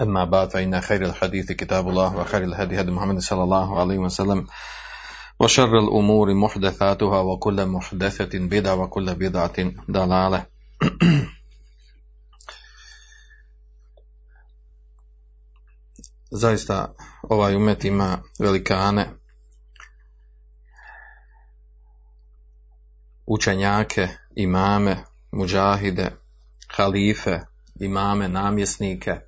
أما بعد فإن خير الحديث كتاب الله وخير الهدي هدي محمد صلى الله عليه وسلم وشر الأمور محدثاتها وكل محدثة بدعة وكل بدعة ضلالة zaista ovaj umet ima velikane, učenjake, imame, muđahide, halife, imame, namjesnike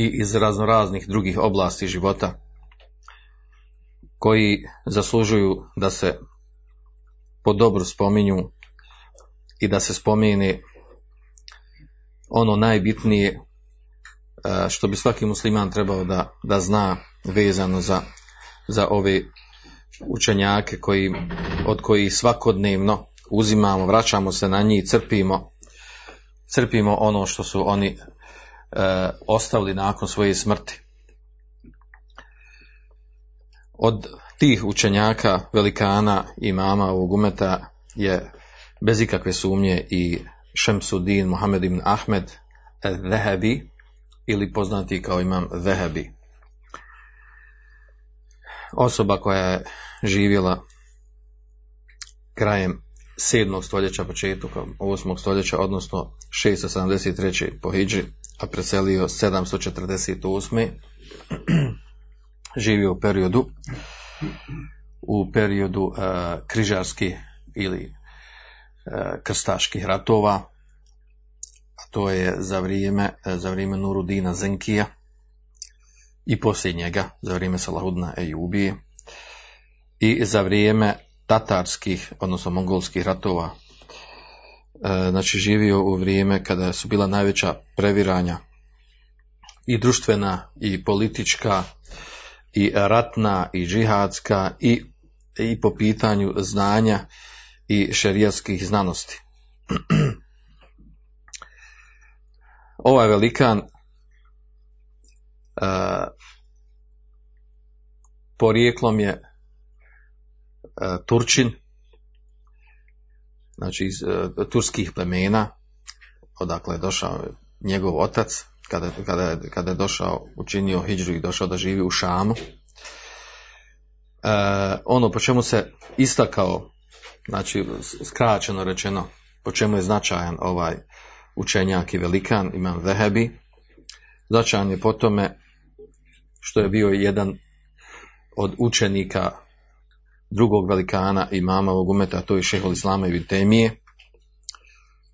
i iz raznoraznih drugih oblasti života koji zaslužuju da se po dobru spominju i da se spomeni ono najbitnije što bi svaki musliman trebao da, da zna vezano za, za ove učenjake koji, od kojih svakodnevno uzimamo, vraćamo se na njih, crpimo, crpimo ono što su oni e, ostavili nakon svoje smrti. Od tih učenjaka, velikana i mama ovog umeta je bez ikakve sumnje i Šemsudin Muhammed ibn Ahmed Zehebi, ili poznati kao imam Vehebi. Osoba koja je živjela krajem 7. stoljeća, početka 8. stoljeća, odnosno 673. po Hidži, a preselio 748. živio u periodu u periodu uh, križarskih ili uh, krstaških ratova to je za vrijeme, za vrijeme Nurudina Zenkija i poslije njega, za vrijeme Salahudna Ejubije i za vrijeme tatarskih, odnosno mongolskih ratova. E, znači živio u vrijeme kada su bila najveća previranja i društvena i politička i ratna i džihadska i, i po pitanju znanja i šerijatskih znanosti. ovaj velikan uh, porijeklom je uh, Turčin, znači iz uh, turskih plemena, odakle je došao njegov otac, kada, kada, kada je došao, učinio hijđru i došao da živi u Šamu. Uh, ono po čemu se istakao, znači skraćeno rečeno, po čemu je značajan ovaj učenjak i velikan, imam Vehebi. Značajan je po tome što je bio jedan od učenika drugog velikana imama ovog umeta, a to je šehol Islama i Temije.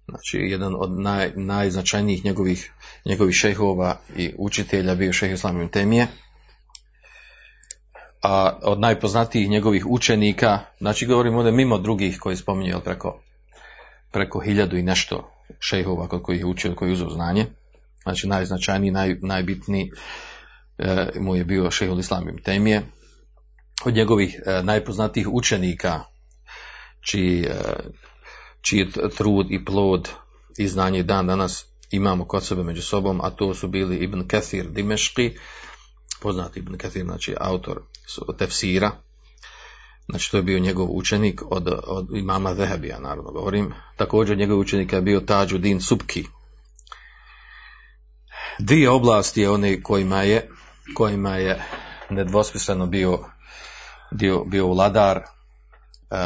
Znači, jedan od naj, najznačajnijih njegovih, njegovih šehova i učitelja bio šehol Islama i Temije. A od najpoznatijih njegovih učenika, znači govorimo ovdje mimo drugih koji spominju preko, preko hiljadu i nešto šejhova kod kojih je učio, koji je uzeo znanje. Znači najznačajniji, naj, najbitniji e, mu je bio šejhul Islam ibn Temije. Od njegovih e, najpoznatijih učenika, čiji, e, čiji trud i plod i znanje dan danas imamo kod sebe među sobom, a to su bili Ibn Kathir Dimeški, poznati Ibn Kathir, znači autor tefsira, Znači to je bio njegov učenik od, od imama Vehebija, naravno govorim. Također njegov učenik je bio Tađudin Subki. Dvije oblasti je one kojima je, kojima je nedvosmisleno bio, bio, bio vladar uh,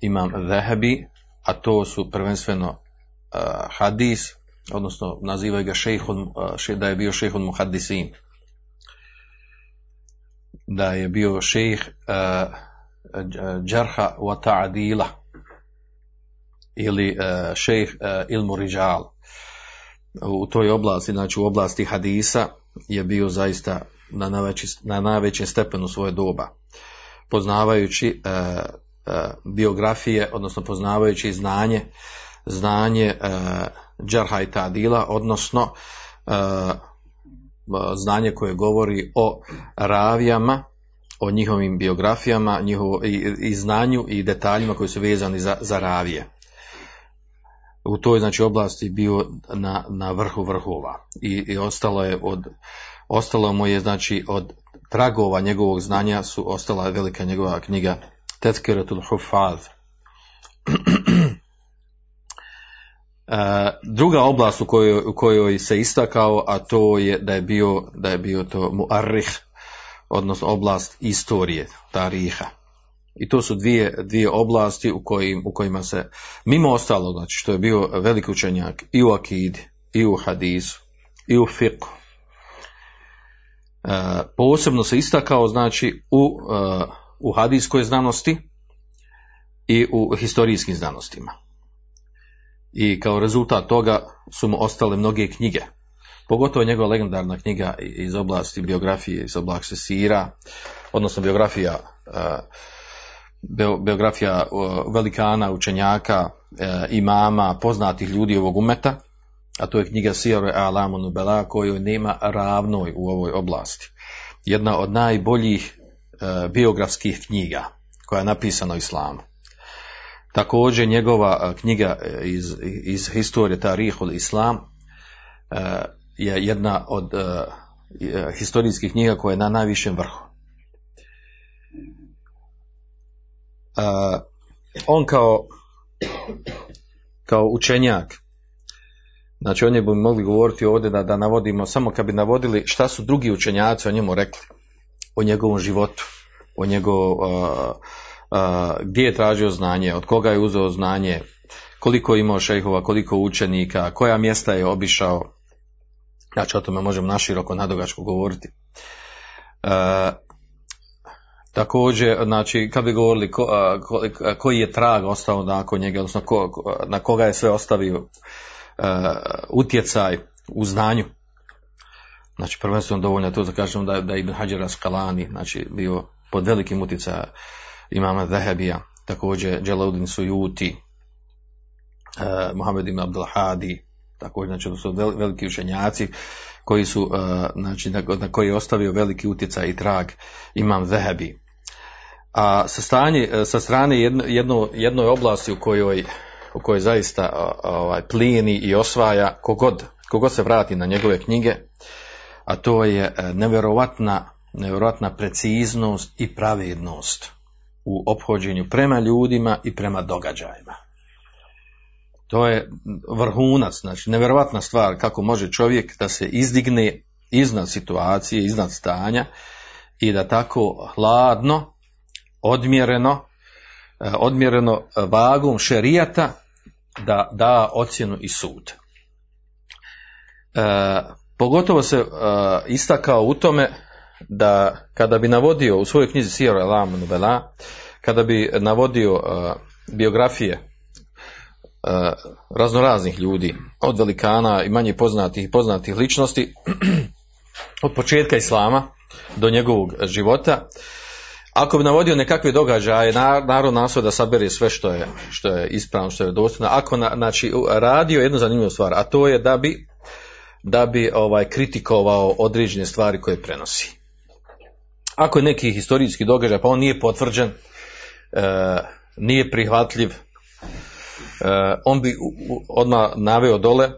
imam Vehebi, a to su prvenstveno uh, hadis, odnosno nazivaju ga šejhun, uh, da je bio šejhun muhadisin da je bio šejh uh, Džarha wa Ta'adila ili uh, šejh Ilmu Rijal. U toj oblasti, znači u oblasti hadisa, je bio zaista na najveći, na najvećem stepenu svoje doba. Poznavajući uh, uh, biografije, odnosno poznavajući znanje, znanje uh, Džarha i Ta'adila, odnosno uh, znanje koje govori o ravijama, o njihovim biografijama njihovo, i, i znanju i detaljima koji su vezani za, za ravije. U toj znači oblasti bio na, na vrhu vrhova i, i ostalo je od ostalo mu je znači od tragova njegovog znanja su ostala velika njegova knjiga Tezkiratul Hufaz. E, druga oblast u kojoj, u kojoj se istakao, a to je da je bio, da je bio to muarrih, odnosno oblast istorije, tariha. I to su dvije, dvije oblasti u, kojim, u kojima se, mimo ostalo, znači što je bio veliki učenjak i u akidi, i u hadisu, i u fiqhu. E, posebno se istakao, znači, u, e, u hadijskoj znanosti i u historijskim znanostima i kao rezultat toga su mu ostale mnoge knjige. Pogotovo njegova legendarna knjiga iz oblasti biografije, iz oblasti Sira, odnosno biografija biografija velikana, učenjaka, imama, poznatih ljudi ovog umeta, a to je knjiga Sira Alamu Nubela koju nema ravnoj u ovoj oblasti. Jedna od najboljih biografskih knjiga koja je napisana u islamu. Također njegova knjiga iz, iz historije Tarihul Islam je jedna od historijskih knjiga koja je na najvišem vrhu. On kao kao učenjak znači on je bi mogli govoriti ovdje da, da navodimo samo kad bi navodili šta su drugi učenjaci o njemu rekli o njegovom životu o njegovom uh, gdje je tražio znanje, od koga je uzeo znanje, koliko je imao šejhova, koliko učenika, koja mjesta je obišao. Znači o tome možemo naširoko nadogačko govoriti. E, također, znači, kad bi govorili ko, ko, koji je trag ostao nakon njega, odnosno ko, na koga je sve ostavio uh, utjecaj u znanju. Znači, prvenstveno dovoljno to da kažemo da, da Ibn Hajar Askalani, znači, bio pod velikim utjecajem imama Zahebija, također Jalaudin Sujuti, uh, Mohamed ibn Abdul Hadi, također, znači to su veliki učenjaci koji su, uh, znači, na, na koji je ostavio veliki utjecaj i trag imam Zahebi. A sa, stanje, sa strane jedno, jedno, jednoj oblasti u kojoj, u kojoj zaista ovaj, plijeni i osvaja kogod, kogod se vrati na njegove knjige, a to je nevjerovatna, nevjerovatna preciznost i pravednost u ophođenju prema ljudima i prema događajima. To je vrhunac, znači nevjerovatna stvar kako može čovjek da se izdigne iznad situacije, iznad stanja i da tako hladno, odmjereno, eh, odmjereno vagom šerijata da da ocjenu i sud. E, pogotovo se e, istakao u tome da kada bi navodio u svojoj knjizi Sijora Alamu Nubela, kada bi navodio uh, biografije uh, raznoraznih ljudi, od velikana i manje poznatih i poznatih ličnosti, od početka Islama do njegovog života, ako bi navodio nekakve događaje, narod nasao da sabere sve što je, što je ispravno, što je dostupno, ako na, znači, radio jednu zanimljivu stvar, a to je da bi, da bi ovaj kritikovao određene stvari koje prenosi. Ako je neki historijski događaj, pa on nije potvrđen, e, nije prihvatljiv, e, on bi odmah naveo dole,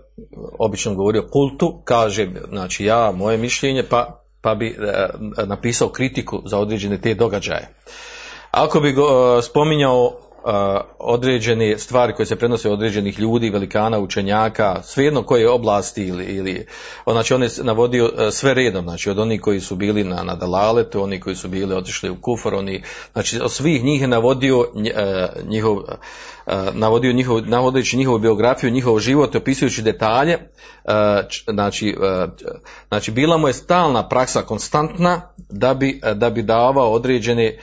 obično govorio kultu, kaže, znači ja, moje mišljenje, pa, pa bi e, napisao kritiku za određene te događaje. Ako bi go, spominjao određene stvari koje se prenose od određenih ljudi, velikana, učenjaka, svejedno koje oblasti ili, ili znači on je navodio sve redom, znači od onih koji su bili na, na Dalaletu, oni koji su bili otišli u Kufar, oni, znači od svih njih je navodio njihov navodio njihov, navodeći njihovu biografiju, njihov život, opisujući detalje, znači, znači bila mu je stalna praksa konstantna da bi, da bi davao određene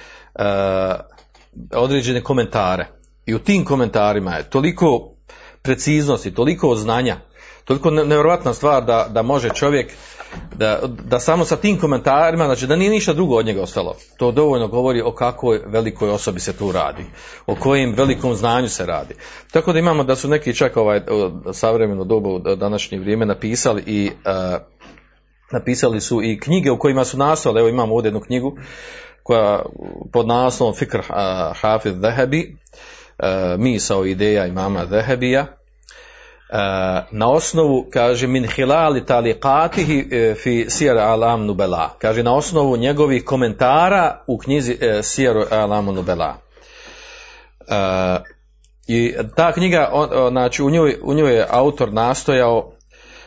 određene komentare. I u tim komentarima je toliko preciznosti, toliko znanja, toliko nevjerojatna stvar da, da može čovjek da, da samo sa tim komentarima, znači da nije ništa drugo od njega ostalo. To dovoljno govori o kakvoj velikoj osobi se tu radi, o kojem velikom znanju se radi. Tako da imamo da su neki čak ovaj savremeno dobu današnje vrijeme napisali i napisali su i knjige u kojima su nastale, evo imamo ovdje jednu knjigu koja pod naslovom Fikr Hafiz Zahebi, misao ideja imama Zahebija, na osnovu, kaže, min hilali taliqatihi e, fi sijar alam nubela. Kaže, na osnovu njegovih komentara u knjizi e, sijar alam nubela. I ta knjiga, znači, u njoj, u njoj je autor nastojao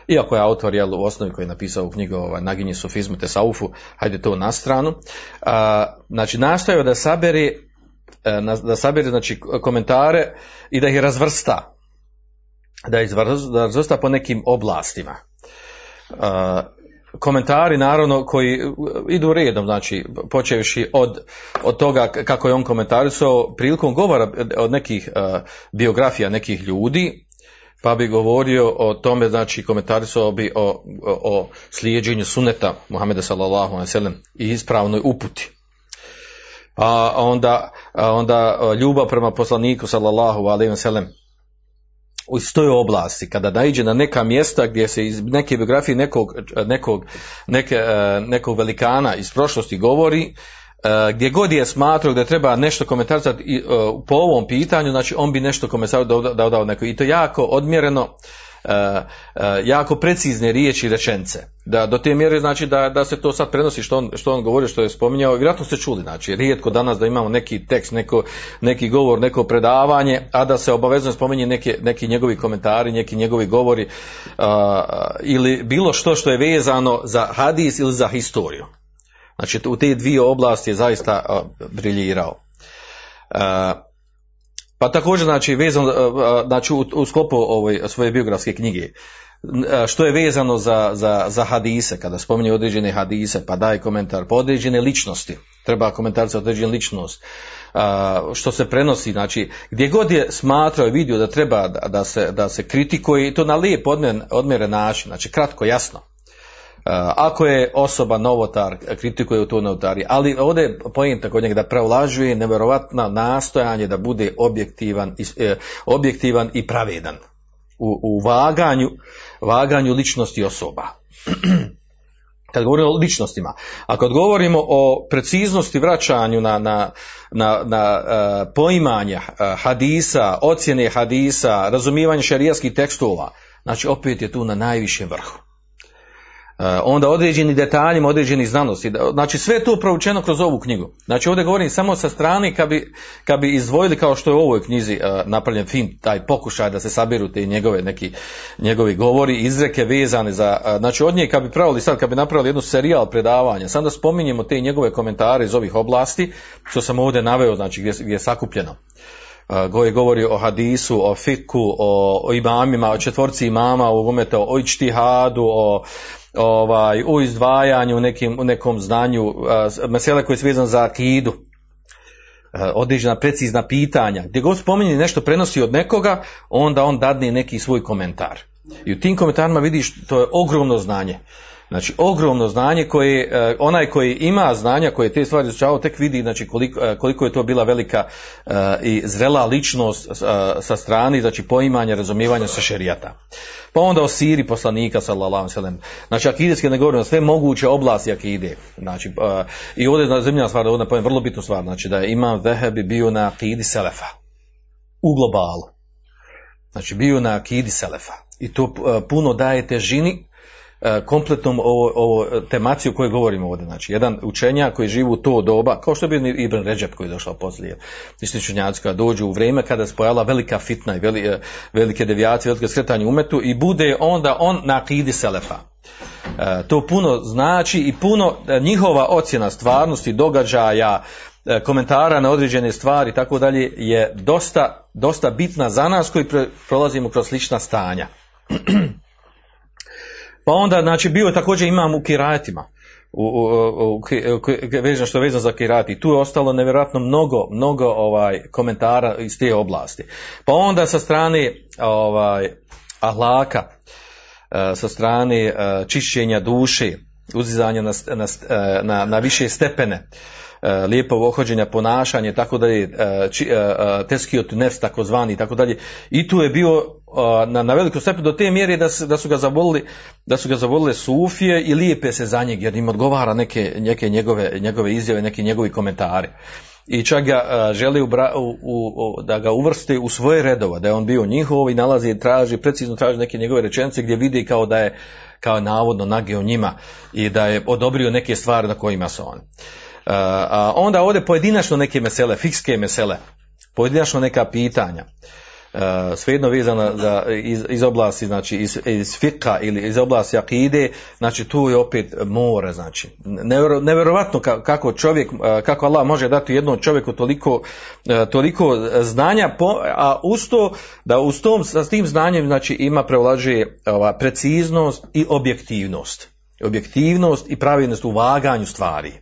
iako je autor jel, u osnovi koji je napisao knjigu ovaj, Naginje sufizmu te saufu, hajde to na stranu, a, znači nastojao da sabere, e, da sabere znači, komentare i da ih razvrsta, da ih razvrsta po nekim oblastima. A, komentari naravno koji idu redom, znači počevši od, od toga kako je on komentarisao prilikom govora od nekih uh, biografija nekih ljudi, pa bi govorio o tome, znači komentarisao bi o, o, o slijeđenju suneta Muhameda sallallahu alejhi ve i ispravnoj uputi. A onda, a onda ljubav prema poslaniku sallallahu alejhi ve sellem u istoj oblasti, kada naiđe na neka mjesta gdje se iz neke biografije nekog, nekog, neke, nekog velikana iz prošlosti govori, E, gdje god je smatrao da treba nešto komentarisati e, po ovom pitanju, znači on bi nešto komentarisao da dao neko. I to jako odmjereno, e, jako precizne riječi i rečence. Da, do te mjere znači da, da se to sad prenosi što on, što on govori, što je spominjao. Vjerojatno ste čuli, znači rijetko danas da imamo neki tekst, neko, neki govor, neko predavanje, a da se obavezno spominje neke, neki njegovi komentari, neki njegovi govori ili bilo što što je vezano za hadis ili za historiju. Znači u te dvije oblasti je zaista briljirao. Pa također znači vezano znači u, sklopu ove svoje biografske knjige što je vezano za, za, za hadise, kada spominje određene hadise, pa daje komentar po određene ličnosti, treba komentar za određenu ličnost, što se prenosi, znači gdje god je smatrao i vidio da treba da, se, da se kritikuje i to na lijep odmjeren način, znači kratko, jasno. Ako je osoba novotar, kritikuje u to novotarije, ali ovdje je pojenta kod njega da preulažuje nevjerovatno nastojanje da bude objektivan, e, objektivan i pravedan u, u vaganju, vaganju ličnosti osoba. kad govorimo o ličnostima, a kad govorimo o preciznosti vraćanju na, na, na, na uh, poimanja uh, hadisa, ocjene hadisa, razumijevanje šarijskih tekstova, znači opet je tu na najvišem vrhu. E, onda određeni detaljima, određeni znanosti. Znači sve je to proučeno kroz ovu knjigu. Znači ovdje govorim samo sa strane kad bi, kad bi izdvojili kao što je u ovoj knjizi uh, napravljen film, taj pokušaj da se sabiru te njegove neki njegovi govori, izreke vezane za, uh, znači od nje kad bi pravili sad, kad bi napravili jednu serijal predavanja, sad da spominjemo te njegove komentare iz ovih oblasti, što sam ovdje naveo, znači gdje, gdje je sakupljeno koji govori o hadisu, o fiku, o, o imamima, o četvorci imama, o umeta, o ičtihadu, o ovaj, u izdvajanju, nekim, u nekom znanju, mesele koje su vezane za akidu, određena precizna pitanja, gdje god spominje nešto prenosi od nekoga, onda on dadne neki svoj komentar. I u tim komentarima vidiš, to je ogromno znanje. Znači, ogromno znanje koje, e, onaj koji ima znanja, koje te stvari izučavao, tek vidi znači, koliko, e, koliko je to bila velika uh, i zrela ličnost sa strani, znači poimanja, razumijevanja sa šerijata. Pa onda o siri poslanika, sallallahu sallam. Znači, akidetski ne govorimo sve moguće oblasti akide. Znači, i ovdje je zemljena stvar, ovdje pojem vrlo bitnu stvar, znači da je imam Vehebi bio na akidi Selefa. U globalu. Znači, bio na akidi Selefa. I to puno daje težini e, kompletnom ovo, ovo temaciji o kojoj govorimo ovdje. Znači, jedan učenjak koji živi u to doba, kao što bio Ibn Ređep koji je došao poslije, isti učenjaci kada dođu u vrijeme kada se pojavila velika fitna i e, velike devijacije, velike skretanje umetu i bude onda on na akidi Selefa. E, to puno znači i puno e, njihova ocjena stvarnosti, događaja, e, komentara na određene stvari i tako dalje je dosta, dosta bitna za nas koji prolazimo kroz slična stanja. pa onda, znači, bio je također imam u kirajetima, u, u, u, u- što je vezano za kirati. Tu je ostalo nevjerojatno mnogo, mnogo ovaj, komentara iz te oblasti. Pa onda sa strane ovaj, ahlaka, e, sa strane e, čišćenja duše, uzizanja na, st- na, na, više stepene, lijepog ohođenja, ponašanje, tako dalje, teskiot nefs, takozvani, tako dalje. I tu je bio na, na velikom stepenu do te mjere da, da su ga zavolili, da su ga zavolile sufije i lijepe se za njeg, jer im odgovara neke, neke njegove, njegove izjave, neki njegovi komentari. I čak ga želi u, u- u- da ga uvrste u svoje redova, da je on bio njihov i nalazi i traži, precizno traži neke njegove rečenice gdje vidi kao da je kao navodno nageo njima i da je odobrio neke stvari na kojima su oni. A, onda ovdje pojedinačno neke mesele, fikske mesele, pojedinačno neka pitanja, svejedno vezana za, iz, iz oblasti, znači iz, iz fika ili iz oblasti akide, znači tu je opet more, znači. Nevjero, nevjerovatno ka- kako čovjek, uh, kako Allah može dati jednom čovjeku toliko, uh, toliko znanja, a uz to, da uz tom, sa tim znanjem, znači ima prevlađuje ova, preciznost i objektivnost. Objektivnost i pravilnost u vaganju stvari.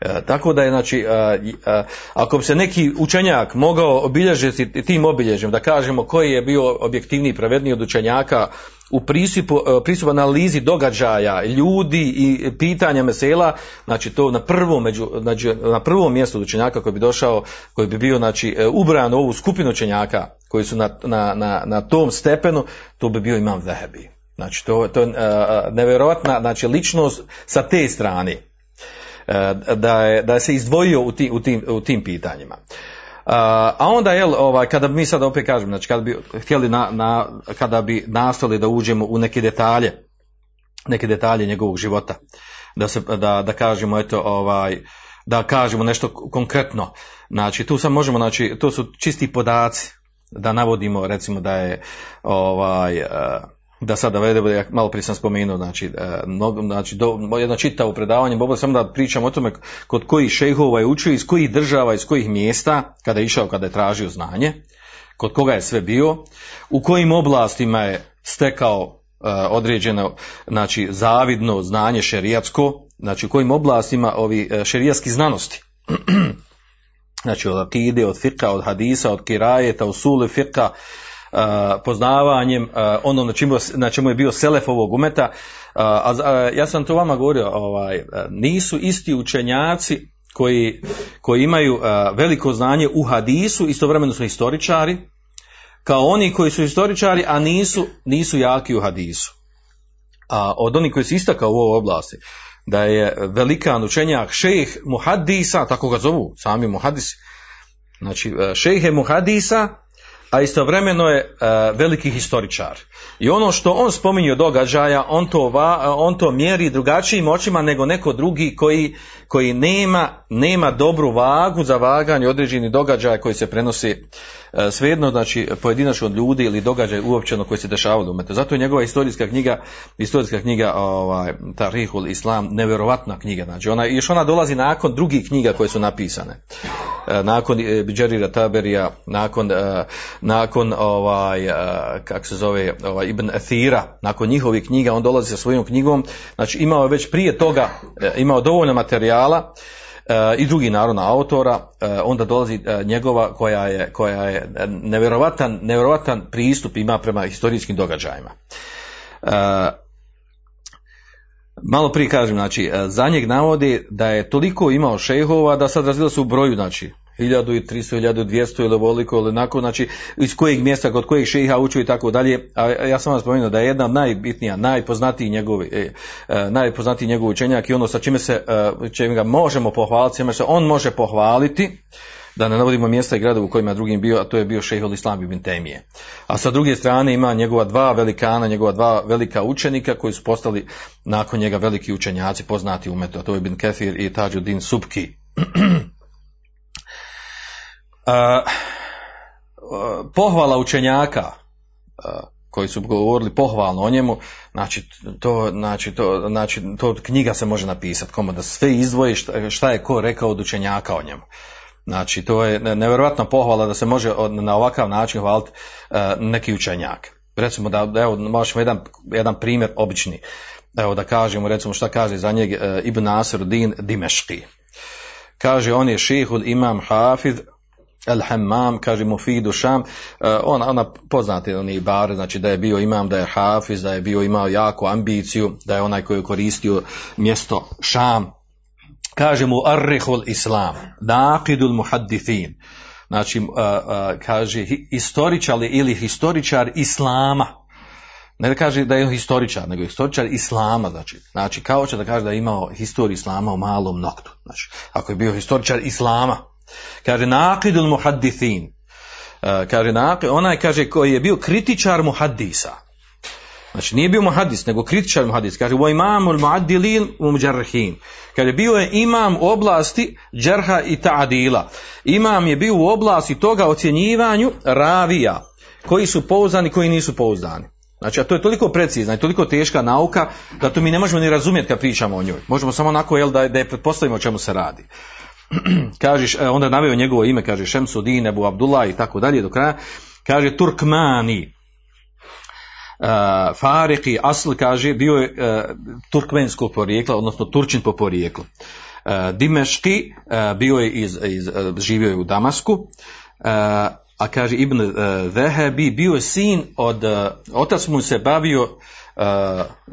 E, tako da je, znači, e, e, ako bi se neki učenjak mogao obilježiti tim obilježjem, da kažemo koji je bio objektivniji i pravedniji od učenjaka u pristupu, pristupu analizi događaja, ljudi i pitanja mesela, znači to na prvom, među, znači, na prvom mjestu učenjaka koji bi došao, koji bi bio znači, ubran u ovu skupinu učenjaka koji su na, na, na, na tom stepenu, to bi bio imam Zahebi. Znači, to, to je nevjerojatna znači, ličnost sa te strane da je, da je se izdvojio u, ti, u, tim, u tim pitanjima. A, a onda jel, ovaj, kada bi mi sad opet kažem, znači kada bi htjeli na, na, kada bi nastali da uđemo u neke detalje, neke detalje njegovog života, da se, da, da kažemo eto ovaj, da kažemo nešto konkretno. Znači tu sad možemo, znači to su čisti podaci, da navodimo recimo da je ovaj, eh, da sada vedemo, ja malo prije sam spomenuo, znači, e, mnogo, znači do, jedno čitavo predavanje, mogu samo da pričam o tome kod kojih šejhova je učio, iz kojih država, iz kojih mjesta, kada je išao, kada je tražio znanje, kod koga je sve bio, u kojim oblastima je stekao e, određeno, znači, zavidno znanje šerijatsko, znači u kojim oblastima ovi e, šerijatski znanosti, znači od akide, od fika, od hadisa, od kirajeta, usuli fika, uh, poznavanjem ono na čemu, na čemu je bio selef ovog umeta. A, a, ja sam to vama govorio, ovaj, nisu isti učenjaci koji, koji imaju veliko znanje u hadisu, istovremeno su historičari, kao oni koji su historičari, a nisu, nisu jaki u hadisu. A od onih koji su istakao u ovoj oblasti, da je velikan učenjak šejh muhadisa, tako ga zovu, sami muhadisi, znači šejh je muhadisa, a istovremeno je uh, veliki historičar. I ono što on spominje događaja, on to, va, on to mjeri drugačijim očima nego neko drugi koji, koji nema, nema dobru vagu za vaganje određenih događaja koji se prenosi uh, svejedno, znači pojedinačno od ljudi ili događaj uopćeno koji se dešavaju u. Zato je njegova historijska knjiga, historijska knjiga ovaj, Tarihul Islam, nevjerovatna knjiga. Znači ona, još ona dolazi nakon drugih knjiga koje su napisane. Uh, nakon Bidžerira Taberija, nakon, uh, nakon ovaj, kak se zove, ovaj, Ibn Athira, nakon njihovih knjiga, on dolazi sa svojom knjigom, znači imao je već prije toga, imao dovoljno materijala, Uh, i drugi narodna autora, uh, onda dolazi uh, njegova koja je, koja je nevjerovatan, nevjerovatan pristup ima prema historijskim događajima. Malo prije kažem, znači, za njeg navodi da je toliko imao šehova da sad razvila se u broju, znači, 1300, 1200 ili ovoliko ili onako, znači iz kojeg mjesta, kod kojeg šeha učio i tako dalje, a ja sam vam spomenuo da je jedna najbitnija, najpoznatiji njegovi, eh, najpoznatiji njegov učenjak i ono sa čime se, eh, čime ga možemo pohvaliti, čime se on može pohvaliti, da ne navodimo mjesta i gradova u kojima je drugim bio, a to je bio šehol Islam ibn Temije. A sa druge strane ima njegova dva velikana, njegova dva velika učenika koji su postali nakon njega veliki učenjaci poznati u metu, a to je Ibn Kefir i Tađudin Subki. A, pohvala učenjaka koji su govorili pohvalno o njemu, znači to, znači to, znači to knjiga se može napisati, komu da sve izdvoji šta, šta je ko rekao od učenjaka o njemu. Znači to je nevjerojatna pohvala da se može na ovakav način hvaliti neki učenjak. Recimo da, evo, možemo jedan, jedan primjer obični. Evo da kažemo, recimo šta kaže za njeg Ibn Nasir din Dimeški. Kaže, on je šihul imam hafiz El Hammam, kaže Mufidu Šam, ona, ona poznati oni bar, znači da je bio imam, da je hafiz, da je bio imao jako ambiciju, da je onaj koji je koristio mjesto Šam. Kaže mu Arrihul Islam, Naqidul Muhaddithin. Znači, uh, uh, kaže historičar ili historičar Islama. Ne da kaže da je historičar, nego historičar Islama, znači. Znači, kao će da kaže da je imao historiju Islama u malom noktu. Znači, ako je bio historičar Islama, Kaže naqidul muhaddithin. Kaže naqid, onaj kaže koji je bio kritičar muhaddisa. Znači nije bio muhaddis, nego kritičar muhaddis. Kaže u imamul muaddilin u muđarhin. Kaže bio je imam u oblasti džerha i ta'adila. Imam je bio u oblasti toga ocjenjivanju ravija. Koji su pouzdani, koji nisu pouzdani. Znači, a to je toliko precizna i toliko teška nauka da to mi ne možemo ni razumjeti kad pričamo o njoj. Možemo samo onako jel, da, da je pretpostavimo o čemu se radi. kažeš, e, onda naveo njegovo ime, kaže Šemsudin, Ebu Abdullah i tako dalje do kraja, kaže Turkmani, uh, Fariki, Asl, kaže, bio je uh, turkmenskog porijekla, odnosno Turčin po porijeklu. Uh, Dimeški, uh, bio je iz, iz, živio je u Damasku, a kaže Ibn Vehebi, bio je sin od, otac mu se bavio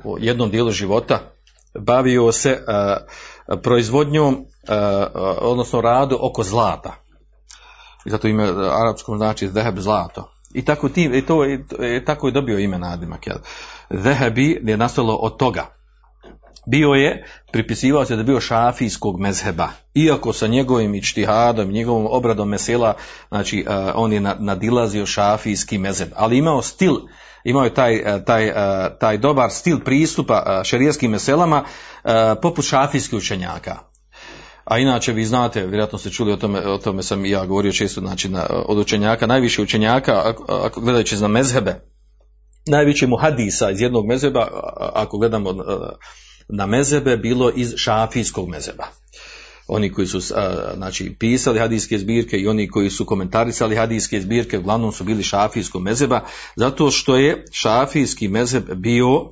u jednom dijelu života, bavio se uh, proizvodnjom uh, odnosno radu oko zlata. I zato ime arapskom znači zeheb zlato. I tako, ti, i to, i, tako je dobio ime nadimak. Jel? Zehebi je nastalo od toga. Bio je, pripisivao se da je bio šafijskog mezheba. Iako sa njegovim ičtihadom, njegovom obradom mesela, znači on je nadilazio šafijski mezheb. Ali imao stil, imao je taj, taj, taj dobar stil pristupa šerijskim meselama poput šafijskih učenjaka. A inače vi znate, vjerojatno ste čuli o tome, o tome sam i ja govorio često, znači na, od učenjaka, najviše učenjaka, ako, gledajući za mezhebe, najviše mu hadisa iz jednog mezheba, ako gledamo na mezhebe, bilo iz šafijskog mezheba. Oni koji su znači, pisali hadijske zbirke i oni koji su komentarisali hadijske zbirke, uglavnom su bili šafijskog mezheba, zato što je šafijski mezheb bio,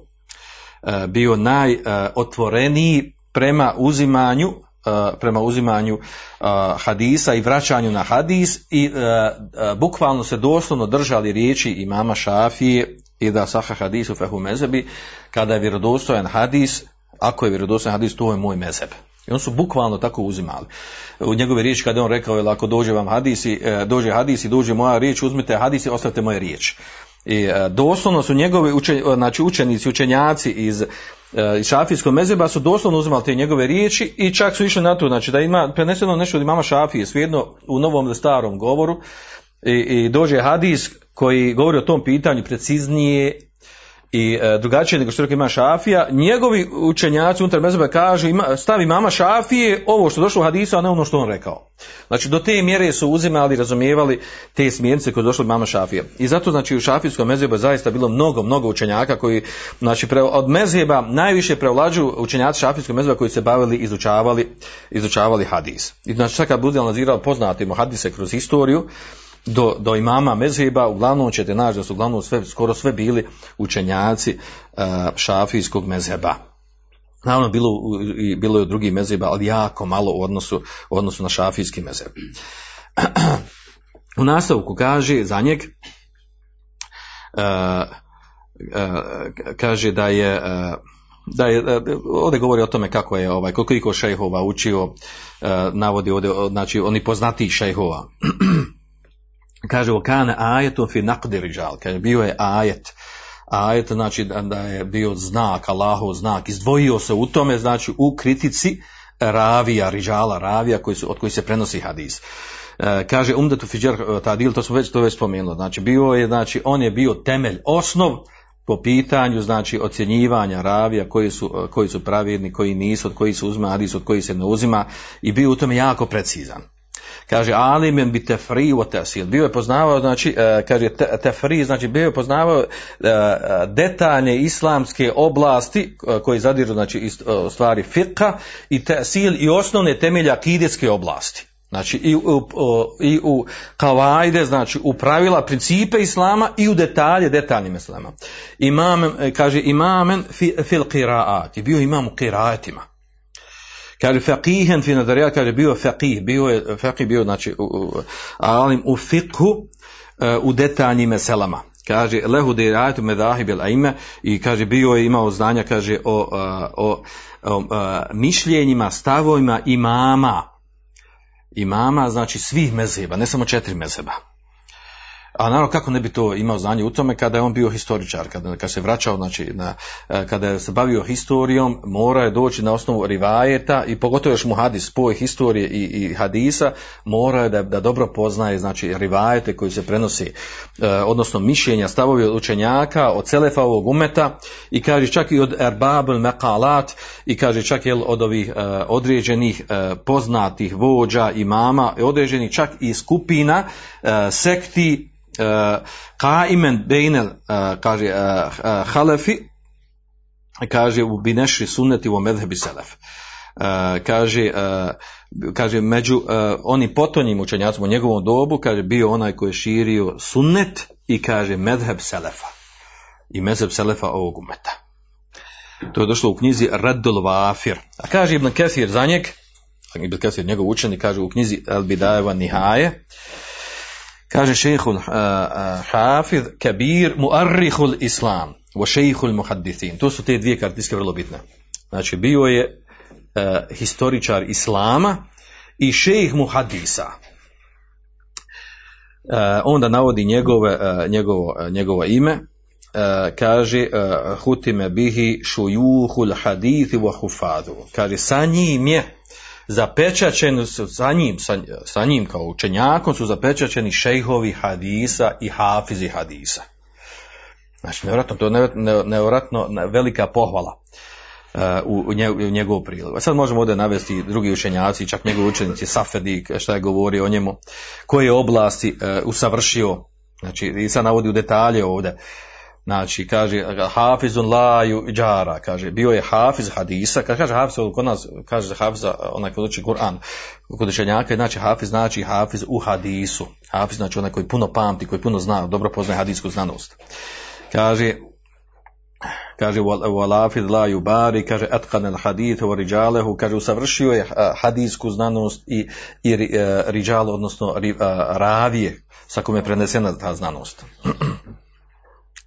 bio najotvoreniji prema uzimanju prema uzimanju hadisa i vraćanju na hadis i bukvalno se doslovno držali riječi imama Šafije i da saha hadisu fehu mezebi kada je vjerodostojan hadis ako je vjerodostojan hadis to je moj mezeb i on su bukvalno tako uzimali. U njegove riječi kada je on rekao, jel, ako dođe vam hadisi, e, dođe hadis i dođe moja riječ, uzmite hadis i ostavite moje riječ. I e, doslovno su njegovi učen, znači učenici, učenjaci iz iz šafijskog mezeba su doslovno uzimali te njegove riječi i čak su išli na to, znači da ima preneseno nešto od imama šafije, svejedno u novom ili starom govoru i, i dođe hadis koji govori o tom pitanju preciznije i e, drugačije nego što ima šafija, njegovi učenjaci unutar mezeba kažu ima, stavi mama šafije ovo što došlo u hadisu, a ne ono što on rekao. Znači do te mjere su uzimali, razumijevali te smjernice koje došlo od mama šafije. I zato znači u šafijskom mezebu je zaista bilo mnogo, mnogo učenjaka koji, znači pre, od mezeba najviše prevlađu učenjaci šafijskog mezeba koji se bavili, izučavali, izučavali hadis. I znači sad kad bude analizirao poznatimo hadise kroz historiju, do, do imama mezheba, uglavnom ćete naći da su uglavnom sve, skoro sve bili učenjaci uh, šafijskog mezheba. Naravno, bilo, bilo je u drugih mezheba, ali jako malo u odnosu, u odnosu na šafijski mezheb. u nastavku kaže za njeg, uh, uh, kaže da je da je, ovdje govori o tome kako je ovaj, koliko šejhova učio, navodi ovdje, znači oni poznati šejhova. kaže okane ajetom fi naqdi rijal, kaže bio je ajet, ajet znači da, je bio znak, Allahov znak, izdvojio se u tome, znači u kritici ravija, riđala, ravija koji su, od kojih se prenosi hadis. E, kaže Umdatu Fiđer Tadil, to smo već, to već spomenuli, znači bio je, znači on je bio temelj, osnov po pitanju znači ocjenjivanja ravija koji su, koji su pravedni, koji nisu, od koji se uzima hadis, od koji se ne uzima. I bio u tome jako precizan. Kaže alimen bi tefri o tesil. Bio je poznavao, znači, e, kaže tefri, znači bio je poznavao e, detaljne islamske oblasti e, koji zadiru, znači, stvari fiqha i tesil i osnovne temelja akidetske oblasti. Znači i u, i u kavajde, znači u pravila, principe islama i u detalje, detaljnim islama. Imam, kaže imamen fil qiraat, bio imam u qiraatima. Kaže faqihen fi nazarijat, kaže bio faqih, bio je, faqih bio znači u, alim u fiqhu, e, u detaljnim meselama. Kaže lehu dirajatu medahib el aime i kaže bio je imao znanja kaže o, o, o, o mišljenjima, stavovima imama. Imama znači svih mezheba, ne samo četiri mezheba. A naravno kako ne bi to imao znanje u tome kada je on bio historičar, kada, kada se vraćao, znači na, e, kada je se bavio historijom, mora je doći na osnovu rivajeta i pogotovo još mu hadis, spoj historije i, i hadisa, mora je da, da dobro poznaje znači rivajete koji se prenosi, eh, odnosno mišljenja, stavovi od učenjaka, od celefa ovog umeta i kaže čak i od erbabel mekalat i kaže čak i od ovih eh, određenih eh, poznatih vođa, imama, određenih čak i skupina, sekti, qaimen bejnel kaže halefi kaže u binešri sunneti u medhebi selef. Kaže kaže među oni potonjim učenjacima u njegovom dobu kaže bio onaj koji je širio sunnet i kaže medheb selefa i medheb selefa ovog umeta. To je došlo u knjizi Raddul Wafir. A kaže Ibn Kesir za njeg Ibn Kesir njegov učenik kaže u knjizi El Bidajeva Nihaje Kaže šejhul uh, uh, Hafiz Kabir Muarrihul Islam wa šejhul Muhaddithin. To su te dvije karakteristike vrlo bitne. Znači bio je uh, historičar Islama i šejh Muhaddisa. Uh, onda navodi njegove, njegovo, njegovo ime, uh, kaže uh, hutime bihi šujuhul hadithi wa hufadu. Kaže sa njim je zapečaćeni su sa njim, sa, sa njim kao učenjakom su zapečaćeni šejhovi hadisa i hafizi hadisa. Znači, nevratno, to je nevratno velika pohvala uh, u, u, nje, u njegovu prilogu. Sad možemo ovdje navesti drugi učenjaci, čak njegovi učenici, Safedi, šta je govorio o njemu, koje oblasti uh, usavršio, znači, i sad navodi u detalje ovdje, Znači, kaže, hafizun la džara, kaže, bio je hafiz hadisa, kad kaže hafiz, kod nas, kaže hafiz, onaj kod uči Kur'an, kod učenjaka, znači hafiz znači hafiz u hadisu. Hafiz znači onaj koji puno pamti, koji puno zna, dobro poznaje hadisku znanost. Kaže, kaže, walafid la yubari, kaže, atqan al hadith wa kaže, usavršio je hadisku znanost i, i riđal, odnosno ravije, sa kome je prenesena ta znanost.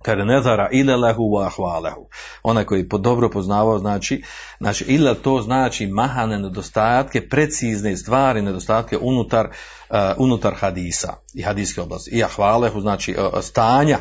kada nezara ilelehu wa ahvalehu. Onaj koji po dobro poznavao, znači, znači ile to znači mahane nedostatke, precizne stvari, nedostatke unutar, uh, unutar hadisa i hadiske oblasti. I ahvalehu znači uh, stanja,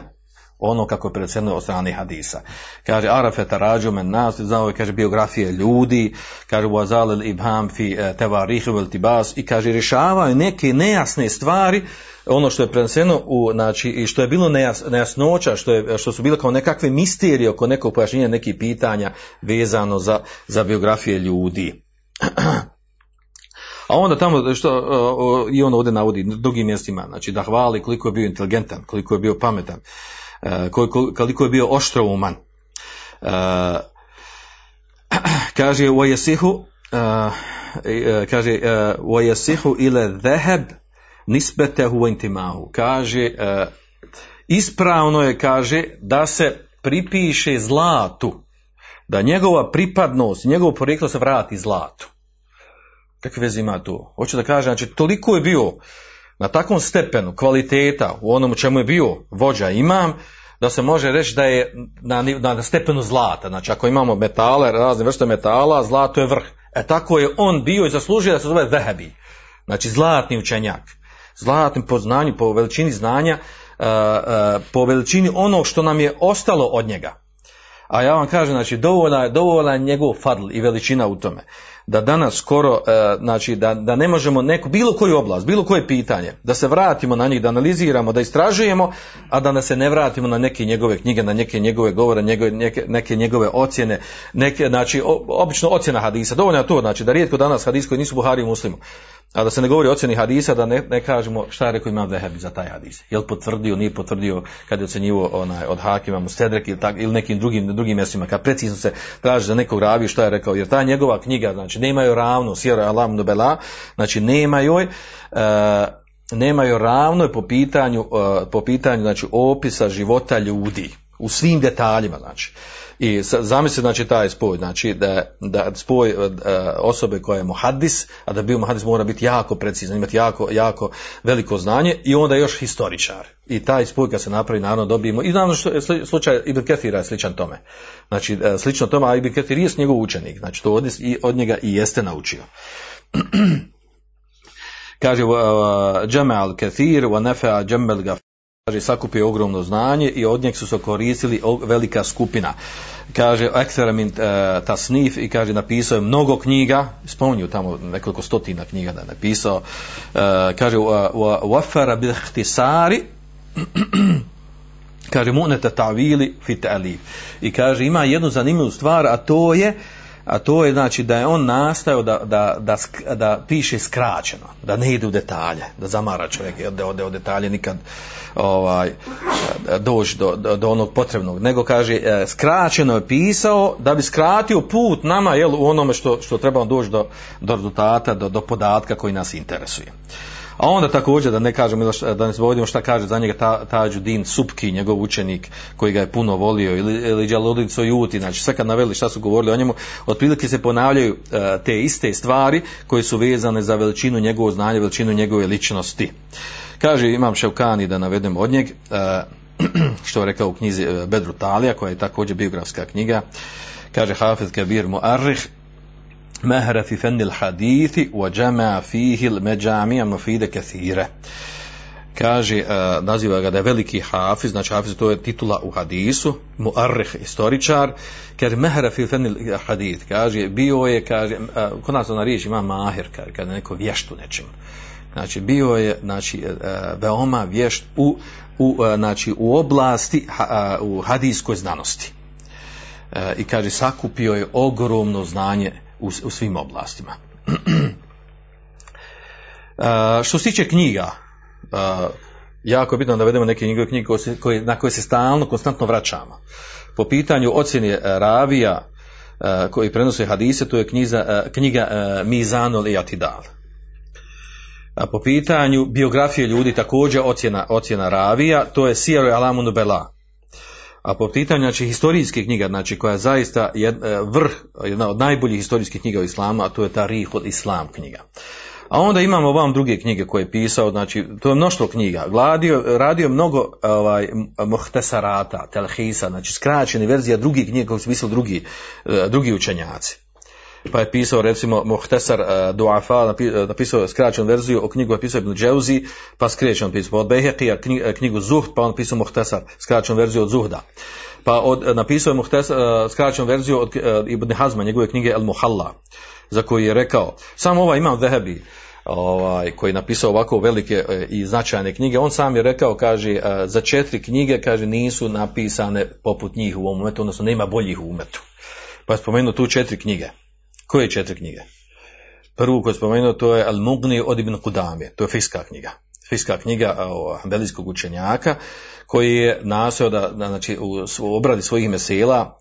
ono kako je predsjedno od strane hadisa. Kaže, Arafeta rađu men nas, znao je, kaže, biografije ljudi, kaže, Wazal ibham fi uh, tevarih vel tibas, i kaže, rješavaju neke nejasne stvari, ono što je preneseno u, znači, i što je bilo nejas, nejasnoća, što, je, što su bile kao nekakve misterije oko nekog pojašnjenja nekih pitanja vezano za, za biografije ljudi. A onda tamo što i on ovdje navodi na drugim mjestima, znači da hvali koliko je bio inteligentan, koliko je bio pametan, koliko, koliko je bio oštrouman. E, kaže u jesihu, e, kaže u jesihu ile zeheb nisbetehu intimahu. Kaže, ispravno je, kaže, da se pripiše zlatu, da njegova pripadnost, njegovo porijeklo se vrati zlatu. Kakve veze ima to? Hoću da kaže, znači, toliko je bio na takvom stepenu kvaliteta u onom čemu je bio vođa imam, da se može reći da je na, na stepenu zlata. Znači, ako imamo metale, razne vrste metala, zlato je vrh. E tako je on bio i zaslužio da se zove vehebi. Znači, zlatni učenjak zlatnim po znanju, po veličini znanja, uh, uh, po veličini onog što nam je ostalo od njega. A ja vam kažem, znači, dovoljna je, dovoljna je njegov fadl i veličina u tome. Da danas skoro, e, znači da, da ne možemo neku, bilo koju oblast, bilo koje pitanje, da se vratimo na njih, da analiziramo, da istražujemo, a da se ne vratimo na neke njegove knjige, na neke njegove govore, njegove, neke, neke njegove ocjene, neke, znači, obično ocjena hadisa, dovoljno je to, znači, da rijetko danas hadis koji nisu Buhari i muslimu, a da se ne govori o ocjeni hadisa, da ne, ne kažemo šta je rekao imam Vehebi za taj hadis. Jel potvrdio, nije potvrdio kad je ocjenjivo onaj, od Hakima, Mustedrek ili, tak, ili nekim drugim, drugim mjestima, kad precizno se traži za nekog raviju šta je rekao, jer ta njegova knjiga, znači nema joj ravno, sjera Alam Nubela, znači nema joj, e, nema joj ravno po pitanju, e, po pitanju znači, opisa života ljudi, u svim detaljima, znači. I sa- zamisli znači taj spoj, znači da, da spoj e, osobe koja je muhaddis, a da bi bio muhaddis mora biti jako precizan, imati jako, jako veliko znanje i onda još historičar. I taj spoj kad se napravi, naravno dobijemo, i naravno što je slučaj Ibn Kathira je sličan tome. Znači, e, slično tome, a Ibn Kathir je njegov učenik, znači to od, i od njega i jeste naučio. Kaže, Džemal Kathir, wa Gaf, kaže, sakupio ogromno znanje i od njeg su se koristili velika skupina. Kaže, ekstera min e, tasnif i kaže, napisao je mnogo knjiga, spominju tamo nekoliko stotina knjiga da je napisao, e, kaže, wa- wa- wafara bil ihtisari, kaže munete tavili fit i kaže ima jednu zanimljivu stvar a to je a to je znači da je on nastao da, da, da, da piše skraćeno, da ne ide u detalje, da zamara čovjek, da ode u detalje nikad ovaj, doći do, do, do onog potrebnog, nego kaže e, skraćeno je pisao da bi skratio put nama jel, u onome što, što trebamo doći do, do rezultata, do, do podatka koji nas interesuje. A onda također, da ne kažem, da ne zaboravimo šta kaže za njega ta, Tađudin Supki, njegov učenik koji ga je puno volio, ili, ili Đaludin Sojuti, znači sve kad naveli šta su govorili o njemu, otprilike se ponavljaju e, te iste stvari koje su vezane za veličinu njegovog znanja, veličinu njegove ličnosti. Kaže, imam Ševkani da navedem od njeg, e, što je rekao u knjizi e, Bedru Talija, koja je također biografska knjiga, kaže Hafid Kabir Muarrih, مهر في فن الحديث وجمع فيه المجامع مفيدة كثيرة kaže, uh, naziva ga da je veliki hafiz, znači hafiz to je titula u hadisu, muarrih, historičar, kaže mehra fi fenil hadith, kaže, bio je, kaže, uh, kod nas ona riječ ima mahir, kaže, kada je neko vješt u nečemu. Znači, bio je, znači, uh, veoma vješt u, u, uh, znači, u oblasti, ha, uh, u hadijskoj znanosti. Uh, I kaže, sakupio je ogromno znanje u, u svim oblastima. Uh, što se tiče knjiga, uh, jako je bitno da vedemo neke njegove knjige koje, na koje se stalno, konstantno vraćamo. Po pitanju ocjene uh, ravija uh, koji prenose hadise, to je knjiza, uh, knjiga Mizanul i Atidal. A po pitanju biografije ljudi također ocjena, ocjena ravija, to je Sijaru Alamu Nubela. A po pitanju znači, historijske knjiga, znači koja je zaista jed, e, vrh, jedna od najboljih historijskih knjiga u islamu, a to je Tarih od Islam knjiga. A onda imamo vam druge knjige koje je pisao, znači to je mnoštvo knjiga. Gladio, radio mnogo ovaj, muhtesarata, telhisa, znači skraćene verzije drugih knjiga su pisali drugi, e, drugi učenjaci. Pa je pisao recimo Muhtesar uh, Duafa, napi- napisao skraćenu verziju o knjigu je pisao Ibn Džauzi, pa skraćeno pisao od Bejheqija knji- knjigu Zuhd, pa on pisao Muhtesar, skraćenu verziju od Zuhda. Pa od, napisao je Muhtesar, uh, skraćenu verziju od uh, Ibn Hazma, njegove knjige El Muhalla, za koju je rekao, samo ovaj imam Vehebi, ovaj, koji je napisao ovako velike i značajne knjige, on sam je rekao, kaže, za četiri knjige, kaže, nisu napisane poput njih u ovom umetu, odnosno nema boljih u umetu. Pa je spomenuo tu četiri knjige. Koje četiri knjige? Prvu koju spomenuo to je Al-Mugni od Ibn Kudamije, to je fiska knjiga. Fiska knjiga o hanbelijskog učenjaka koji je nasio da, da znači, u obradi svojih mesela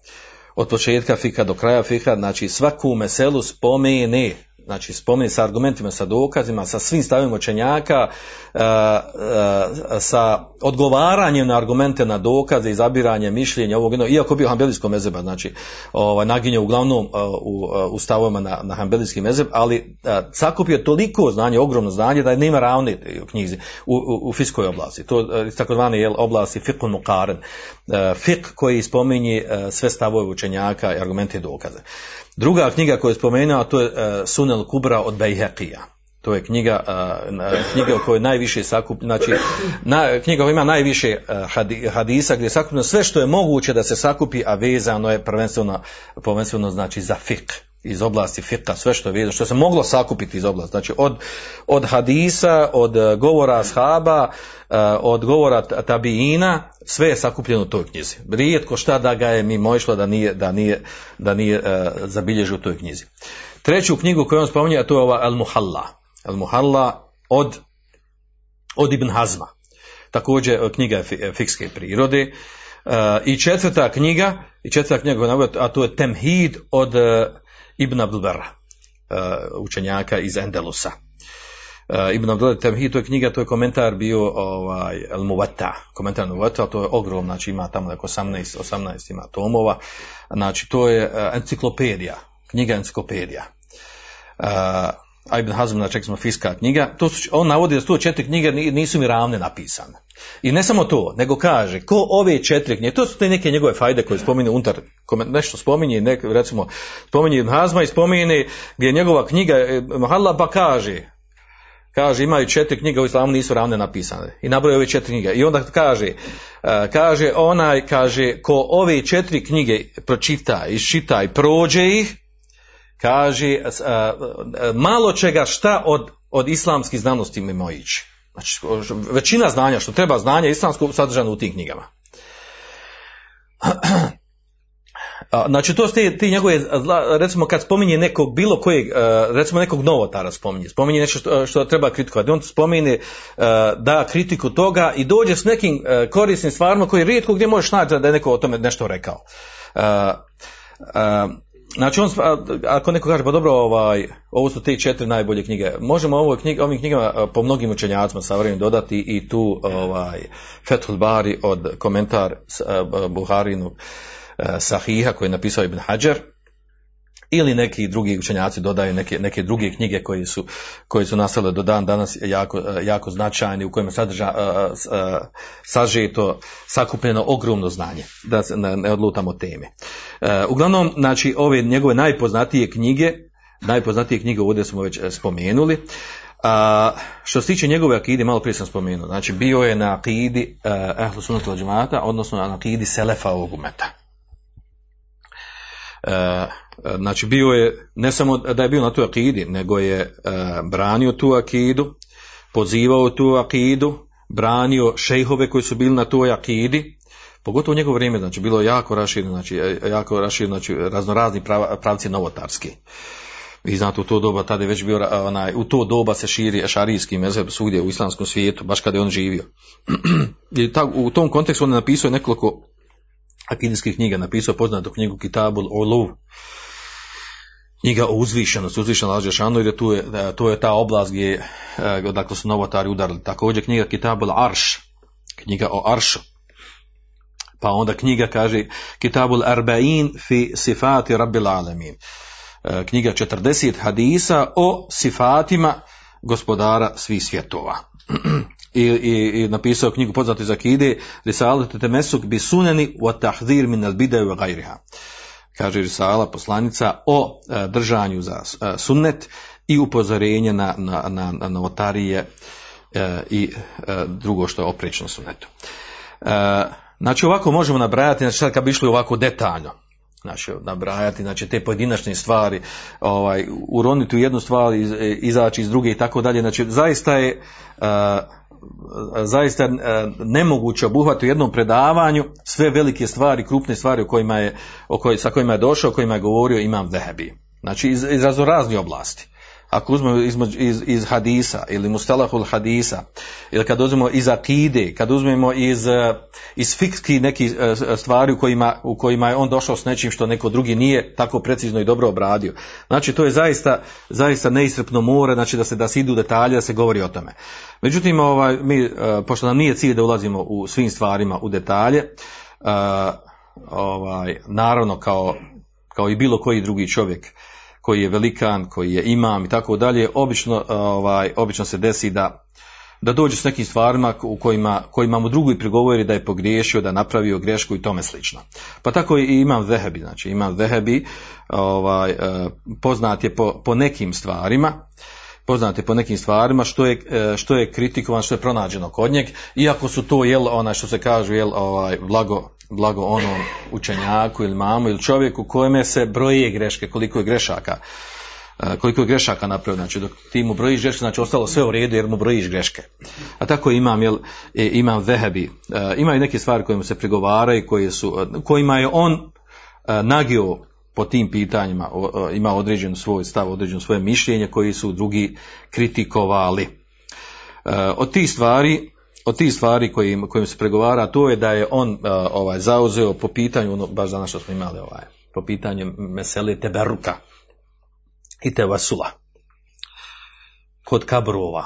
od početka fika do kraja fika, znači svaku meselu spomene, znači spomene sa argumentima, sa dokazima, sa svim stavima učenjaka, uh, uh, sa odgovaranjem na argumente, na dokaze, izabiranje mišljenja ovog, jednog, iako bio hambelijsko mezeba, znači ovaj, naginje uglavnom uh, u, u stavovima na, na hambelijski mezeb, ali sakupio toliko znanje, ogromno znanje, da nema ravne u knjizi u, u, u fiskoj oblasti. To je takozvane jel, oblasti fiqhun muqaren. Uh, fiqh koji spominje sve stavove učenjaka i argumente i dokaze. Druga knjiga koju je spomenuo, to je uh, Sunel Kubra od Bejheqija. To je knjiga, uh, knjiga u kojoj najviše sakup, znači na, knjiga koja ima najviše hadi, hadisa gdje je sakupno sve što je moguće da se sakupi, a vezano je prvenstveno, prvenstveno znači za fiqh iz oblasti fiqha, sve što je što se moglo sakupiti iz oblasti. Znači od, od hadisa, od eh, govora ashaba, eh, od govora ta- tabiina, sve je sakupljeno u toj knjizi. Rijetko šta da ga je mimo išlo da nije, da nije, da nije eh, zabilježio u toj knjizi. Treću knjigu koju on spominje, a to je ova Al Muhalla. Al Muhalla od, od Ibn Hazma. Također knjiga je fi- fikske prirode. E, I četvrta knjiga, i četvrta knjiga a to je Temhid od e, Ibn Abdulbera, e, učenjaka iz Endelusa. E, Ibn Abdulber Temhid, to je knjiga, to je komentar bio ovaj, El Muvatta, komentar Muvatta, to je ogrom, znači ima tamo neko 18, 18 ima tomova, znači to je e, enciklopedija, knjiga enciklopedija. Uh, a Ibn Hazm, znači smo fiska knjiga, to su, on navodi da su to četiri knjige ni- nisu mi ravne napisane. I ne samo to, nego kaže, ko ove četiri knjige, to su te neke njegove fajde koje spominje unutar, nešto spominje, nek, recimo, spominje Ibn Hazma i spominje gdje je njegova knjiga, e, Mahalla pa kaže, kaže imaju četiri knjige u islamu nisu ravne napisane. I nabroje ove četiri knjige. I onda kaže e, kaže onaj kaže ko ove četiri knjige pročita iščita i prođe ih kaže a, malo čega šta od, od islamskih znanosti mimo ići. Znači, većina znanja što treba znanja islamskog sadržano u tim knjigama. Znači to su ti, njegove, recimo kad spominje nekog bilo kojeg, e, recimo nekog novotara spominje, spominje nešto što, što treba kritikovati, on spominje, e, da kritiku toga i dođe s nekim e, korisnim stvarima koji rijetko gdje možeš naći da je neko o tome nešto rekao. Znači on, ako neko kaže, pa dobro, ovaj, ovo su te četiri najbolje knjige, možemo ovo knjig, ovim knjigama po mnogim učenjacima savremenim dodati i tu ovaj, Fethul Bari od komentar a, Sahiha koji je napisao Ibn Hajar, ili neki drugi učenjaci dodaju neke, neke druge knjige koji su, koji su nastale do dan danas jako, jako značajni, u kojima sadrža, sažeto, sakupljeno ogromno znanje, da se ne, odlutamo teme. E, uglavnom, znači, ove njegove najpoznatije knjige, najpoznatije knjige ovdje smo već e, spomenuli, a, što se tiče njegove akide, malo prije sam spomenuo, znači bio je na akidi uh, Ehlu Sunnat wal Džemata, odnosno na akidi Selefa ovog umeta. E, znači bio je, ne samo da je bio na toj akidi, nego je e, branio tu akidu, pozivao tu akidu, branio šejhove koji su bili na toj akidi, pogotovo u njegovo vrijeme, znači bilo je jako rašireno, znači e, jako rašireno, znači raznorazni prav, pravci novotarski. Vi znate u to doba tada je već bio onaj, u to doba se širi šarijski mezheb svugdje u islamskom svijetu, baš kada je on živio. I ta, u tom kontekstu on je napisao nekoliko akidijskih knjiga, napisao poznatu knjigu Kitabul Uluv, knjiga o uzvišenosti, uzvišenost Allah Žešanu, jer je tu je, e, to je ta oblast gdje e, odakle su novotari udarili. Također knjiga Kitabul Arš, knjiga o Aršu. Pa onda knjiga kaže Kitabul Arba'in fi sifati Rabbil Alamin. E, Knjiga 40 hadisa o sifatima gospodara svih svjetova. I, i, i napisao knjigu poznatu iz akide Risalat temesuk bi suneni wa tahzir min al bidaj wa gajriha. Kaže Risala poslanica o e, držanju za e, sunnet i upozorenje na, na, na, novotarije e, i drugo što je oprečno sunnetu. E, znači ovako možemo nabrajati, znači sad kad bi išli ovako detaljno, znači nabrajati, znači te pojedinačne stvari, ovaj, uroniti u jednu stvar, iz, izaći iz druge i tako dalje, znači zaista je zaista e, nemoguće obuhvati u jednom predavanju sve velike stvari, krupne stvari o kojima je, o koj, sa kojima je došao, o kojima je govorio Imam Zehebi. Znači iz, iz raznoraznih oblasti. Ako uzmemo iz, iz, iz hadisa ili mustalahul hadisa ili kad uzmemo iz akide, kad uzmemo iz, eh, iz fikski nekih eh, stvari u kojima, u kojima je on došao s nečim što neko drugi nije tako precizno i dobro obradio. Znači to je zaista, zaista neiscrpno more, znači da se da se idu detalje, da se govori o tome. Međutim, ovaj, mi, eh, pošto nam nije cilj da ulazimo u svim stvarima u detalje, eh, ovaj, naravno kao, kao i bilo koji drugi čovjek koji je velikan, koji je imam i tako dalje, obično, ovaj, obično se desi da, da dođe s nekim stvarima u kojima, kojima mu drugi prigovori da je pogriješio, da je napravio grešku i tome slično. Pa tako i imam Zehebi, znači imam Zehebi, ovaj, poznat je po, po nekim stvarima, poznat je po nekim stvarima što je, eh, što je kritikovan, što je pronađeno kod njeg, iako su to, jel, ona što se kažu, jel, ovaj, blago, blago onom učenjaku ili mamu ili čovjeku kojeme se broje greške, koliko je grešaka e, koliko je grešaka napravio, znači dok ti mu brojiš greške, znači ostalo sve u redu jer mu brojiš greške. A tako imam, jel, e, imam vehebi, e, ima i neke stvari koje mu se prigovaraju, koje su, kojima je on nagio po tim pitanjima, ima određen svoj stav, određeno svoje mišljenje koji su drugi kritikovali. Od tih stvari od tih stvari kojim, kojim se pregovara, to je da je on uh, ovaj zauzeo po pitanju, ono, baš danas što smo imali, ovaj, po pitanju mesele teberuka i tevasula kod kabrova.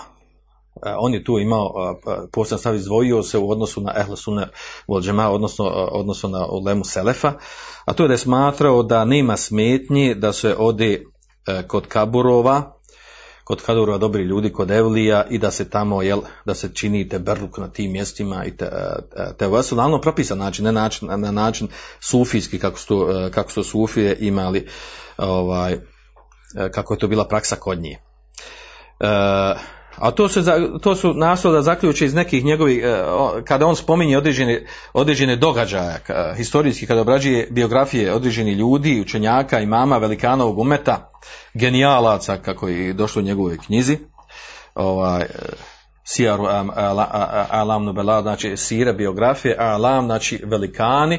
Uh, on je tu imao, uh, posebno stav izdvojio se u odnosu na ehle sunne vođema, odnosno, odnosno na ulemu selefa, a to je da je smatrao da nema smetnji da se ode kod kaburova, kod Kadura dobri ljudi, kod Evlija i da se tamo, jel, da se činite brluk na tim mjestima i te, e, te naravno propisan način, ne način, na način sufijski kako su, e, kako su sufije imali, ovaj, e, kako je to bila praksa kod njih. A to, se, to su da zaključe iz nekih njegovih, kada on spominje određene, određene događaja, historijski, kada obrađuje biografije određenih ljudi, učenjaka, imama, velikanovog umeta, genijalaca, kako je došlo u njegovoj knjizi, ovaj, Sijaru Alam Nubela, znači Sire biografije, Alam, znači velikani,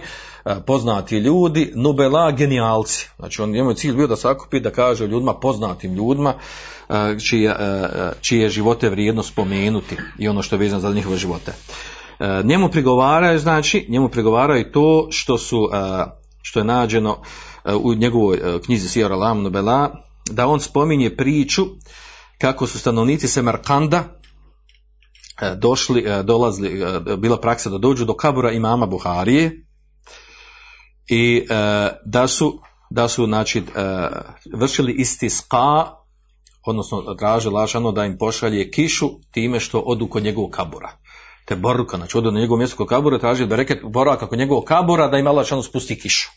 poznati ljudi, Nubela genijalci. Znači on njemu je cilj bio da sakupi, da kaže ljudima, poznatim ljudima, čije, čije živote vrijedno spomenuti i ono što je vezano za njihove živote. Njemu prigovaraju, znači, njemu prigovaraju to što su, što je nađeno u njegovoj knjizi Sijar Alam Nubela, da on spominje priču kako su stanovnici Semarkanda došli, dolazili, bila praksa da dođu do kabura imama Buharije i da su da su znači vršili isti ska odnosno traže lažano da im pošalje kišu time što odu kod njegovog kabura. Te boruka, znači odu na njegovo mjesto kod kabura, traži da reke boraka kod njegovog kabura da im Allah spusti kišu.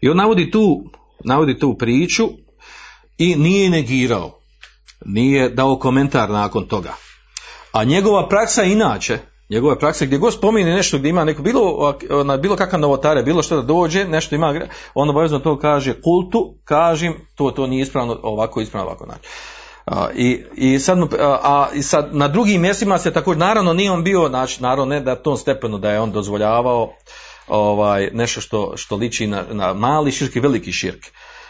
I on navodi tu, navodi tu priču i nije negirao, nije dao komentar nakon toga. A njegova praksa inače, njegova praksa gdje god spomine nešto gdje ima neko, bilo, na bilo kakav novotare, bilo što da dođe, nešto ima, on obavezno to kaže kultu, kažem, to, to nije ispravno, ovako ispravno, ovako znači. I, i, sad, a, i sad na drugim mjestima se također, naravno nije on bio, znači naravno ne da tom stepenu da je on dozvoljavao ovaj, nešto što, što liči na, na mali širk i veliki širk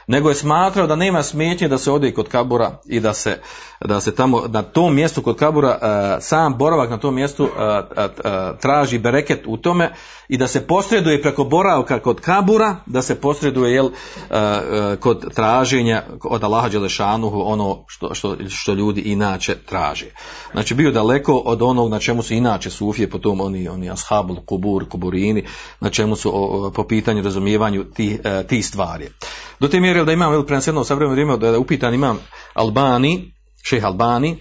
nego je smatrao da nema smetnje da se ode kod kabura i da se, da se tamo na tom mjestu kod kabura uh, sam boravak na tom mjestu uh, uh, traži bereket u tome i da se posreduje preko boravka kod kabura, da se posreduje jel, kod traženja od Allaha Đelešanuhu ono što, što, što ljudi inače traže. Znači bio daleko od onog na čemu su inače sufije, po tom oni, oni ashabul, kubur, kuburini, na čemu su po pitanju razumijevanju tih, tih stvari. Do te da imam ili preneseno sa vremenom da je upitan imam Albani, šeh Albani,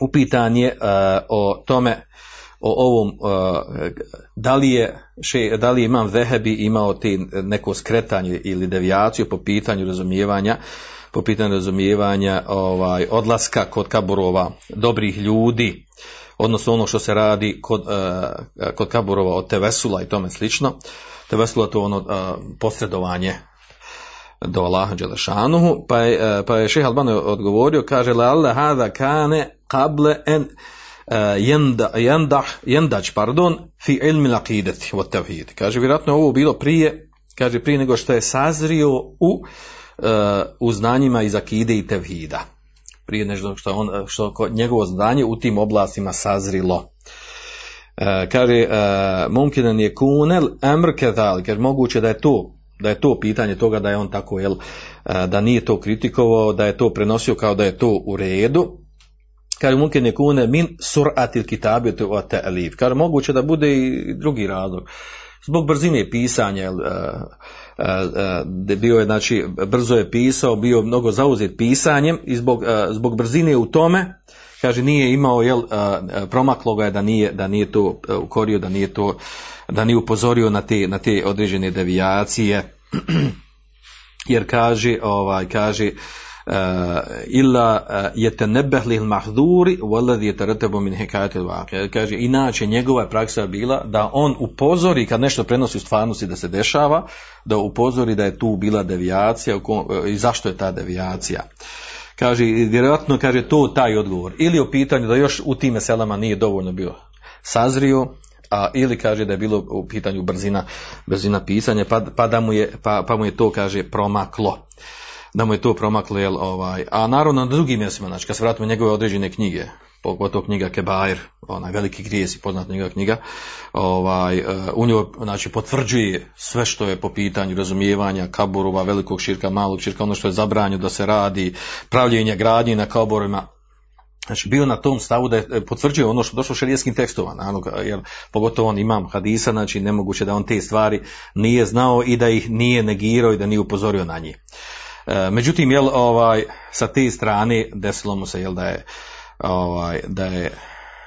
upitan je uh, o tome o ovom uh, da li je še, da li imam Vehebi imao te neko skretanje ili devijaciju po pitanju razumijevanja po pitanju razumijevanja ovaj odlaska kod kaburova dobrih ljudi odnosno ono što se radi kod, uh, kod kaburova od tevesula i tome slično. Tevesula to ono posredovanje do Allaha Đelešanuhu, pa je, pa je šeha Albano odgovorio, kaže, la Allah hada kane kable en jendah, jendač, pardon, fi ilmi laqideti wa tevhid. Kaže, vjerojatno ovo bilo prije, kaže, prije nego što je sazrio u, u znanjima iz akide i tevhida. Prije nego što, on, što njegovo znanje u tim oblastima sazrilo. kaže, mumkinan je kunel emr kedal, jer moguće da je to da je to pitanje toga da je on tako jel, da nije to kritikovao, da je to prenosio kao da je to u redu. Kaže mumkin nekune min suratil kitabi wa ta'lif. Kaže moguće da bude i drugi razlog. Zbog brzine pisanja, bio je, znači, brzo je pisao, bio mnogo zauzet pisanjem i zbog, zbog brzine u tome, kaže nije imao, jel, promaklo ga je da nije, da nije to ukorio, da nije to da nije upozorio na te, na te određene devijacije. Jer kaže ovaj kaže illa yatanabah lil mahdhuri walladhi yatarattabu min hikayati al kaže inače njegova je praksa bila da on upozori kad nešto prenosi u stvarnosti da se dešava da upozori da je tu bila devijacija i zašto je ta devijacija kaže vjerojatno kaže to taj odgovor ili o pitanju da još u tim meselama nije dovoljno bio sazrio a ili kaže da je bilo u pitanju brzina, brzina pisanja, pa, pa, da mu je, pa, pa mu je to, kaže, promaklo. Da mu je to promaklo, jel, ovaj, a naravno na drugim mjestima, znači kad se vratimo njegove određene knjige, pogotovo knjiga Kebair, onaj veliki grijesi, poznat njegova knjiga, ovaj, u njoj znači, potvrđuje sve što je po pitanju razumijevanja kaburova, velikog širka, malog širka, ono što je zabranjeno da se radi, pravljenje gradnje na kaburima, Znači bio na tom stavu da je potvrđuje ono što došlo u šerijskim tekstovima, jer pogotovo on imam hadisa, znači nemoguće da on te stvari nije znao i da ih nije negirao i da nije upozorio na njih. E, međutim, jel, ovaj, sa te strane desilo mu se jel, da je, ovaj, da je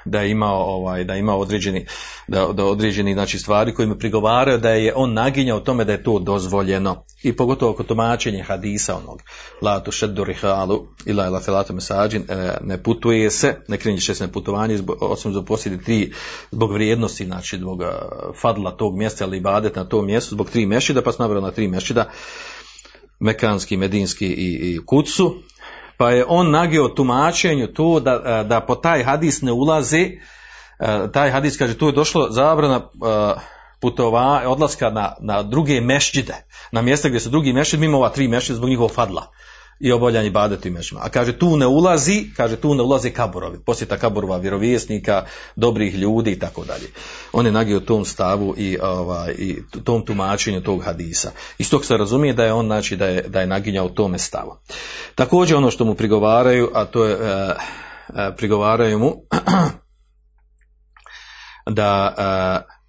da je imao ovaj da ima određeni da, da određeni znači stvari kojima prigovaraju da je on naginjao tome da je to dozvoljeno. I pogotovo kod tumačenja hadisa onog la tu shaddu rihalu ila ila filatu mesađin e, ne putuje se ne krenje se putovanje osim za posjedi tri zbog vrijednosti znači zbog e, fadla tog mjesta ili ibadet na tom mjestu zbog tri mešida pa smo na tri mešida Mekanski, Medinski i, i Kucu pa je on nagio tumačenju tu da, e, da po taj hadis ne ulazi, e, taj hadis kaže tu je došlo zabrana e, putova, odlaska na, na druge mešđide, na mjesta gdje su drugi mešđid, mimo ova tri mešđide zbog njihovog fadla i obavljanje badetu i mešima. A kaže tu ne ulazi, kaže tu ne ulazi kaburovi, posjeta kaburova vjerovjesnika, dobrih ljudi i tako dalje. On je nagio tom stavu i, ovaj, i tom tumačenju tog hadisa. Iz tog se razumije da je on znači da je, da je naginjao tome stavu. Također ono što mu prigovaraju, a to je e, e, prigovaraju mu da e,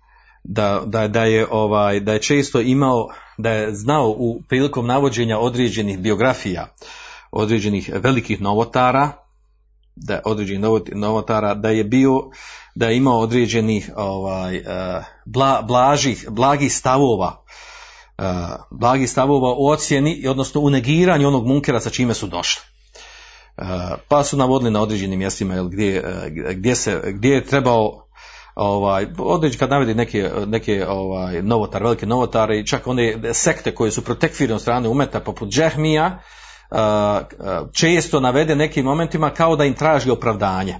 da, da, da, je ovaj da je često imao da je znao u prilikom navođenja određenih biografija određenih velikih novotara da određenih novotara da je bio da je imao određenih ovaj uh, bla, blažih blagih stavova uh, blagih stavova u ocjeni odnosno u negiranju onog munkera sa čime su došli. Uh, pa su navodili na određenim mjestima jel, gdje, gdje, se, gdje je trebao ovaj, određi kad navedi neke, neke ovaj, novotar, velike novotare i čak one sekte koje su protekfirane od strane umeta poput Džehmija, često navede nekim momentima kao da im traži opravdanje.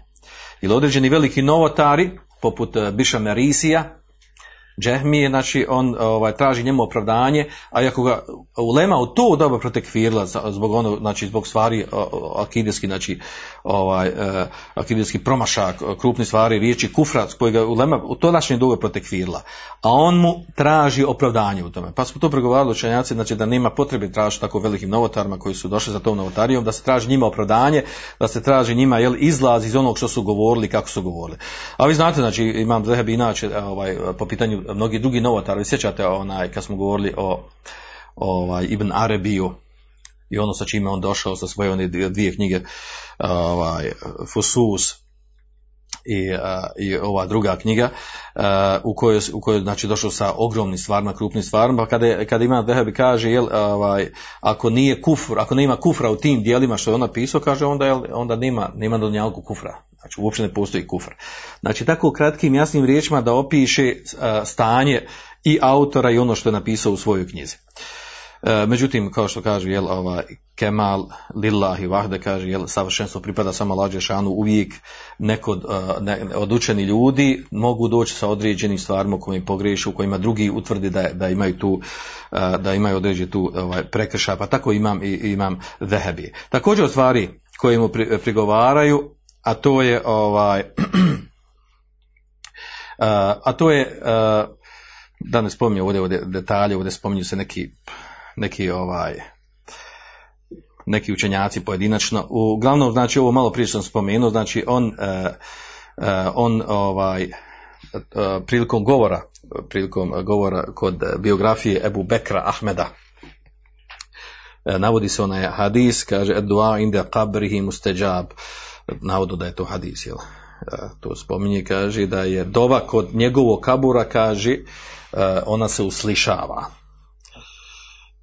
Ili određeni veliki novotari, poput Biša Merisija, Džehmije, znači on ovaj, traži njemu opravdanje, a ako ga ulema u to doba zbog ono, znači zbog stvari akidijski, znači ovaj, uh, akidijski promašak, krupni stvari, riječi kufra, koji ga ulema u to našem doba protekfirila, a on mu traži opravdanje u tome. Pa smo to pregovarali učenjaci, znači da nema potrebe tražiti tako velikim novotarima koji su došli za tom novotarijom, da se traži njima opravdanje, da se traži njima jel, izlaz iz onog što su govorili, kako su govorili. A vi znate, znači imam Zehebi inače ovaj, po pitanju mnogi drugi novotari, sjećate onaj kad smo govorili o ovaj, Ibn Arabiju i ono sa čime on došao sa svoje one dvije knjige ovaj, Fusus i, i ova druga knjiga u kojoj, u kojoj znači došao sa ogromnim stvarima, krupnim stvarima, pa kada, kada ima Dehebi kaže jel, ovaj, ako nije kufr, ako nema kufra u tim dijelima što je on napisao, kaže onda, jel, onda nema, nema donjalku kufra. Znači uopće ne postoji kufr. Znači tako kratkim jasnim riječima da opiše stanje i autora i ono što je napisao u svojoj knjizi. E, međutim, kao što kaže, jel, ova, Kemal Lillahi Vahde kaže, jel, savršenstvo pripada samo lađe šanu, uvijek neko ne, od učeni ljudi mogu doći sa određenim stvarima koji pogrešu, u kojima drugi utvrdi da, da imaju tu, da imaju određeni tu ovaj, prekršaj, pa tako imam i imam vehebi. Također od stvari koje mu prigovaraju, a to je ovaj, a to je da ne spominjem ovdje, ovdje detalje, ovdje spominju se neki neki ovaj neki učenjaci pojedinačno. Uglavnom, znači ovo malo prije sam spomenuo, znači on, uh, uh, on ovaj uh, prilikom govora, prilikom govora kod biografije Ebu Bekra Ahmeda, navodi se onaj hadis, kaže dua inda qabrihi musteđab, navodu da je to hadis, jel? To spominje, kaže da je dova kod njegovog kabura, kaže, ona se uslišava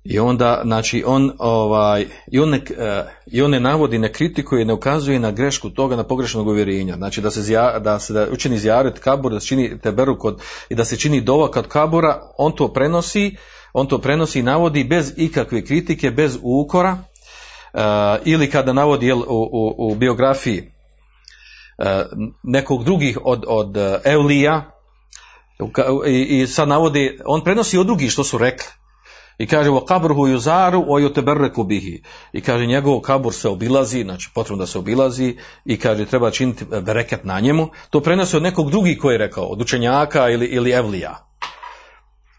I onda, znači, on, ovaj, i on, ne, eh, i on ne navodi, ne kritikuje, ne ukazuje na grešku toga, na pogrešnog uvjerenja. Znači, da se, zja, da se da učini zjaret kabur, da se čini teberu kod, i da se čini dova kod kabura, on to prenosi, on to prenosi i navodi bez ikakve kritike, bez ukora, eh, ili kada navodi jel, u, u, u biografiji eh, nekog drugih od, od eh, Eulija, i, i sad navodi, on prenosi od drugih što su rekli. I kaže, o kabruhu juzaru, o juteberreku bihi. I kaže, njegov kabur se obilazi, znači potrebno da se obilazi, i kaže, treba činiti bereket na njemu. To prenosi od nekog drugih koji je rekao, od učenjaka ili, ili evlija.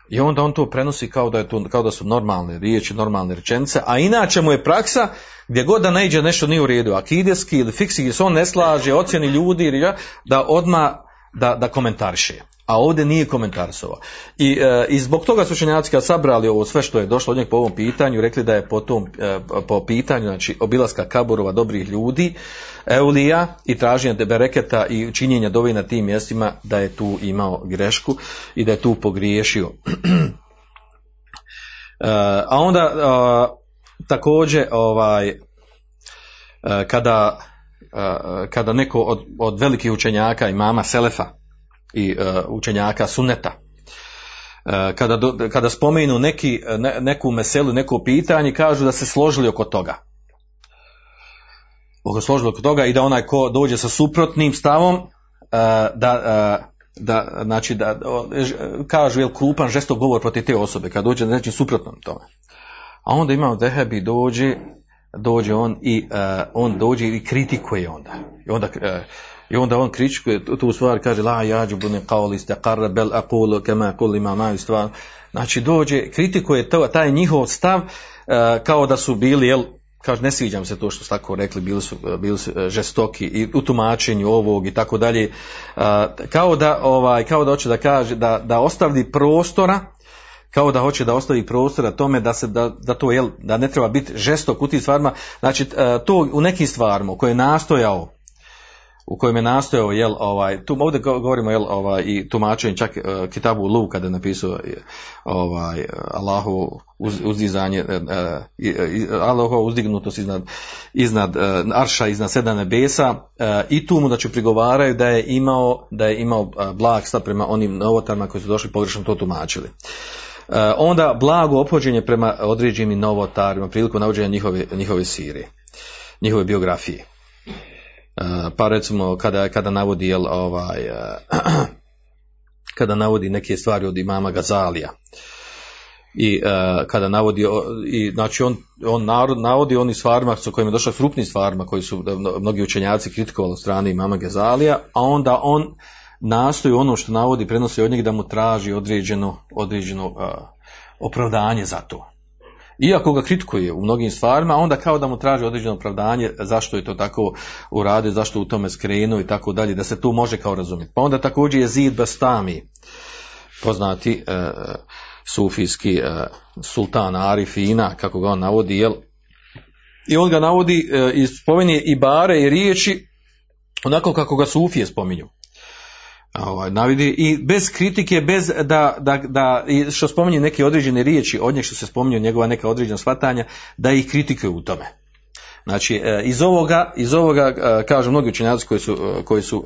I onda on to prenosi kao da, je to, kao da su normalne riječi, normalne rečenice, a inače mu je praksa gdje god da naiđe nešto nije u redu, akideski ili fiksi, se on ne slaže, ocjeni ljudi, da odma da, da komentariše. A ovdje nije komentarsova. I, e, I zbog toga su učenjaci kad sabrali ovo sve što je došlo od njeg po ovom pitanju, rekli da je po tom, e, po pitanju, znači obilaska kaburova dobrih ljudi, Eulija i traženja bereketa i činjenja dovi na tim mjestima da je tu imao grešku i da je tu pogriješio. E, a onda e, također ovaj e, kada e, kada neko od, od velikih učenjaka i mama Selefa i e, učenjaka Sunneta e, kada, do, kada spomenu neki, ne, neku meselu, neko pitanje, kažu da se složili oko toga. Oko složili oko toga i da onaj ko dođe sa suprotnim stavom, e, da, da, znači, da, kažu, jel, krupan žestok govor protiv te osobe, kad dođe nečim suprotnom tome. A onda imamo Dehebi dođe, dođe on i on dođe i kritikuje onda. I onda, i onda on kritikuje tu- stvar, kaže la yađubu ne qawli istaqarra bel aqulu kama kulli ma ma stvar. Znači dođe, kritikuje to, taj njihov stav e, kao da su bili, jel, kaže ne sviđam se to što su tako rekli, bili su, bili su e, žestoki i u tumačenju ovog i tako dalje. E, Kao da, ovaj, kao da hoće da kaže, da, da ostavi prostora, kao da hoće da ostavi prostora tome da se da, da to jel da ne treba biti žestok u tim stvarima znači to u nekim stvarima koje je nastojao u kojem je nastojao jel ovaj tu ovdje go- govorimo jel ovaj i tumačenje čak uh, Kitabu Lu kada je napisao eh, ovaj Allahu uz, uzdizanje uh, Allahu uzdignutost iznad iznad uh, arša iznad sedam nebesa i tu mu da će prigovaraju da je imao da je imao blag stav prema onim novotarima koji su došli pogrešno to tumačili onda blago ophođenje prema određenim novotarima prilikom navođenja njihove, njihove sirije, njihove biografije. Uh, pa recimo kada, kada navodi jel, ovaj, uh, kada navodi neke stvari od imama Gazalija. I uh, kada navodi i znači on on narod navodi oni stvarima sa kojima je došao krupnim stvarima koji su mnogi učenjaci kritikovali od strane imama Gazalija a onda on nastoji ono što navodi prenosi od njega da mu traži određeno određeno uh, opravdanje za to iako ga kritikuje u mnogim stvarima, onda kao da mu traži određeno opravdanje zašto je to tako uradio, zašto u tome skrenuo i tako dalje, da se tu može kao razumjeti. Pa onda također je Zid Bastami, poznati e, sufijski e, sultan Arifina, kako ga on navodi, jel? I on ga navodi e, i spominje i bare i riječi onako kako ga sufije spominju ovaj, navidi i bez kritike, bez da, da, da što spominje neke određene riječi od njeg što se spominju njegova neka određena shvatanja, da ih kritikuje u tome. Znači, e, iz ovoga, iz ovoga e, kažu mnogi učenjaci koji su, e, koji su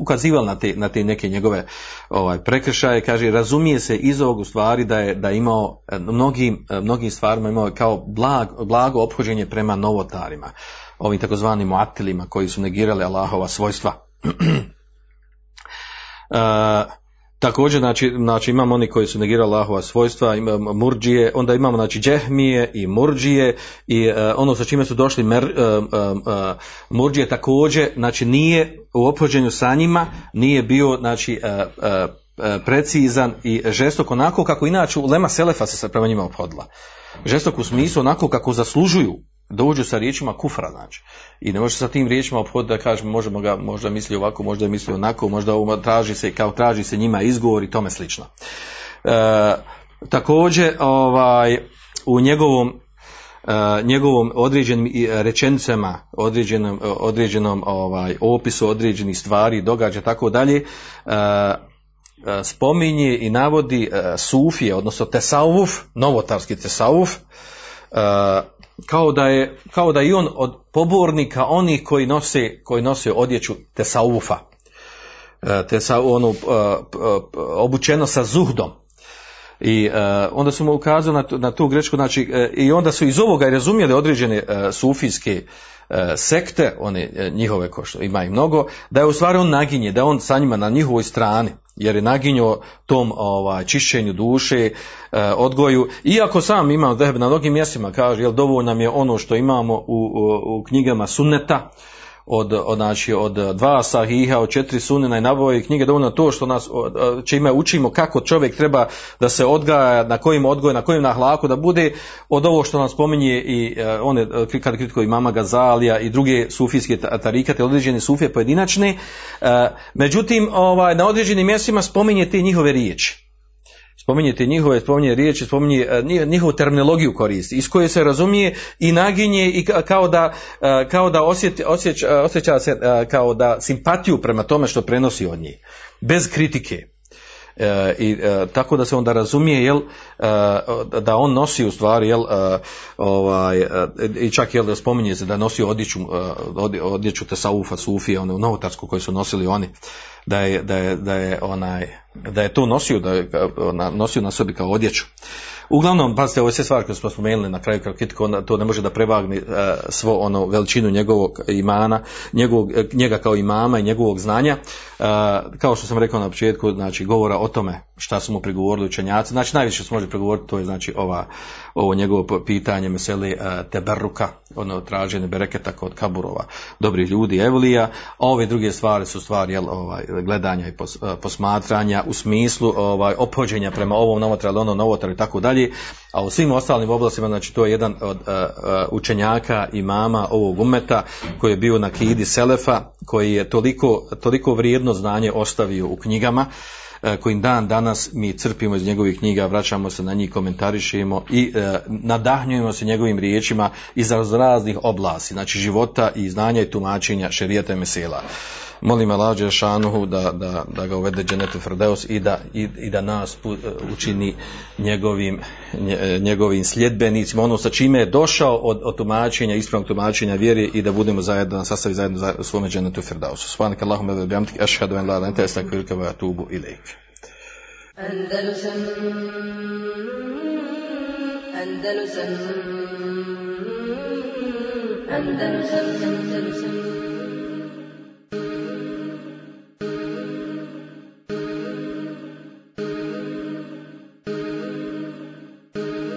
ukazivali na te, na te neke njegove ovaj, prekršaje, kaže, razumije se iz ovog u stvari da je, da je imao mnogim, mnogim stvarima imao kao blag, blago ophođenje prema novotarima, ovim takozvanim muatilima koji su negirali Allahova svojstva. E, također, znači, znači imamo oni koji su negirali Allahova svojstva, imamo murđije, onda imamo znači džehmije i murđije i e, ono sa čime su došli mer, e, e, murđije također, znači nije u ophođenju sa njima, nije bio znači precizan i žestok onako kako inače Lema Selefa se prema njima ophodila. Žestok u smislu onako kako zaslužuju dođu sa riječima kufra, znači. I ne može sa tim riječima ophoditi da kažemo možemo ga možda misli ovako, možda je misli onako, možda ovo traži se kao traži se njima izgovor i tome slično. E, također ovaj u njegovom e, njegovom određenim rečenicama, određenom, određenom ovaj opisu određenih stvari, događa tako dalje, e, spominje i navodi e, sufije, odnosno tesavuf, novotarski tesavuf, kao da je, kao da je on od pobornika onih koji nose, koji nose odjeću tesaufa. E, te sa onu e, e, obučeno sa zuhdom. I onda su mu ukazali na tu grešku, znači i onda su iz ovoga i razumjeli određene sufijske sekte, one njihove ko što ima i mnogo, da je u stvari on naginje, da je on sa njima na njihovoj strani, jer je naginjo tom ovaj, čišćenju duše, odgoju, iako sam imam na mnogim mjestima kaže, jel dovoljno nam je ono što imamo u, u, u knjigama sunneta, od, od, znači, od dva sahiha, od četiri sunena i nabave knjige dovoljno to što nas čime učimo kako čovjek treba da se odgaja, na kojim odgoj, na kojim nahlaku da bude, od ovo što nam spominje i uh, one, kad kritiko i mama Gazalija i druge sufijske tarikate, određene sufije pojedinačne, uh, međutim ovaj, na određenim mjestima spominje te njihove riječi spominjete njihove, spominje riječi, spominje e, njihovu terminologiju koristi, iz koje se razumije i naginje i kao da, e, kao da osjeća, osjeća, osjeća se e, kao da simpatiju prema tome što prenosi od njih, bez kritike. I tako da se onda razumije jel, da on nosi u stvari jel, ovaj, i čak jel, spominje se da nosi odjeću, odjeću Tesaufa, Sufije, onu novotarsku koju su nosili oni, da je, da je, da je, onaj, da je to nosio, da je nosio na sebi kao odjeću. Uglavnom, pazite, ove sve stvari koje smo spomenuli na kraju kritiku, to ne može da prevagne uh, svo ono veličinu njegovog imana, njegovog, njega kao imama i njegovog znanja. Kao što sam rekao na početku, znači govora o tome šta su mu prigovorili učenjaci. Znači najviše se može prigovoriti, to je znači ova, ovo njegovo pitanje meseli uh, teberruka, ono traženje bereketa kod kaburova, dobrih ljudi, evlija, a ove druge stvari su stvari jel, ovaj, gledanja i pos, posmatranja u smislu ovaj, opođenja prema ovom novotru, ono novotru i tako dalje a u svim ostalim oblastima, znači to je jedan od uh, učenjaka i mama ovog umeta koji je bio na kidi Selefa, koji je toliko, toliko vrijedno znanje ostavio u knjigama, kojim dan danas mi crpimo iz njegovih knjiga, vraćamo se na njih, komentarišemo i uh, nadahnjujemo se njegovim riječima iz raznih oblasti, znači života i znanja i tumačenja šerijata i mesela molim Allah Đešanuhu da, da, da ga uvede dženetu Frdeus i da, i, i da nas učini njegovim, njegovim sljedbenicima, ono sa čime je došao od, od tumačenja, ispravnog tumačenja vjere i da budemo zajedno, da sastavi zajedno za svome dženetu Frdausu. Svanak Allahum ebe bihamtik, ašhadu en la la ente estakvirka va atubu ilaik. Andalusam Andalusam Andalusam Andalusam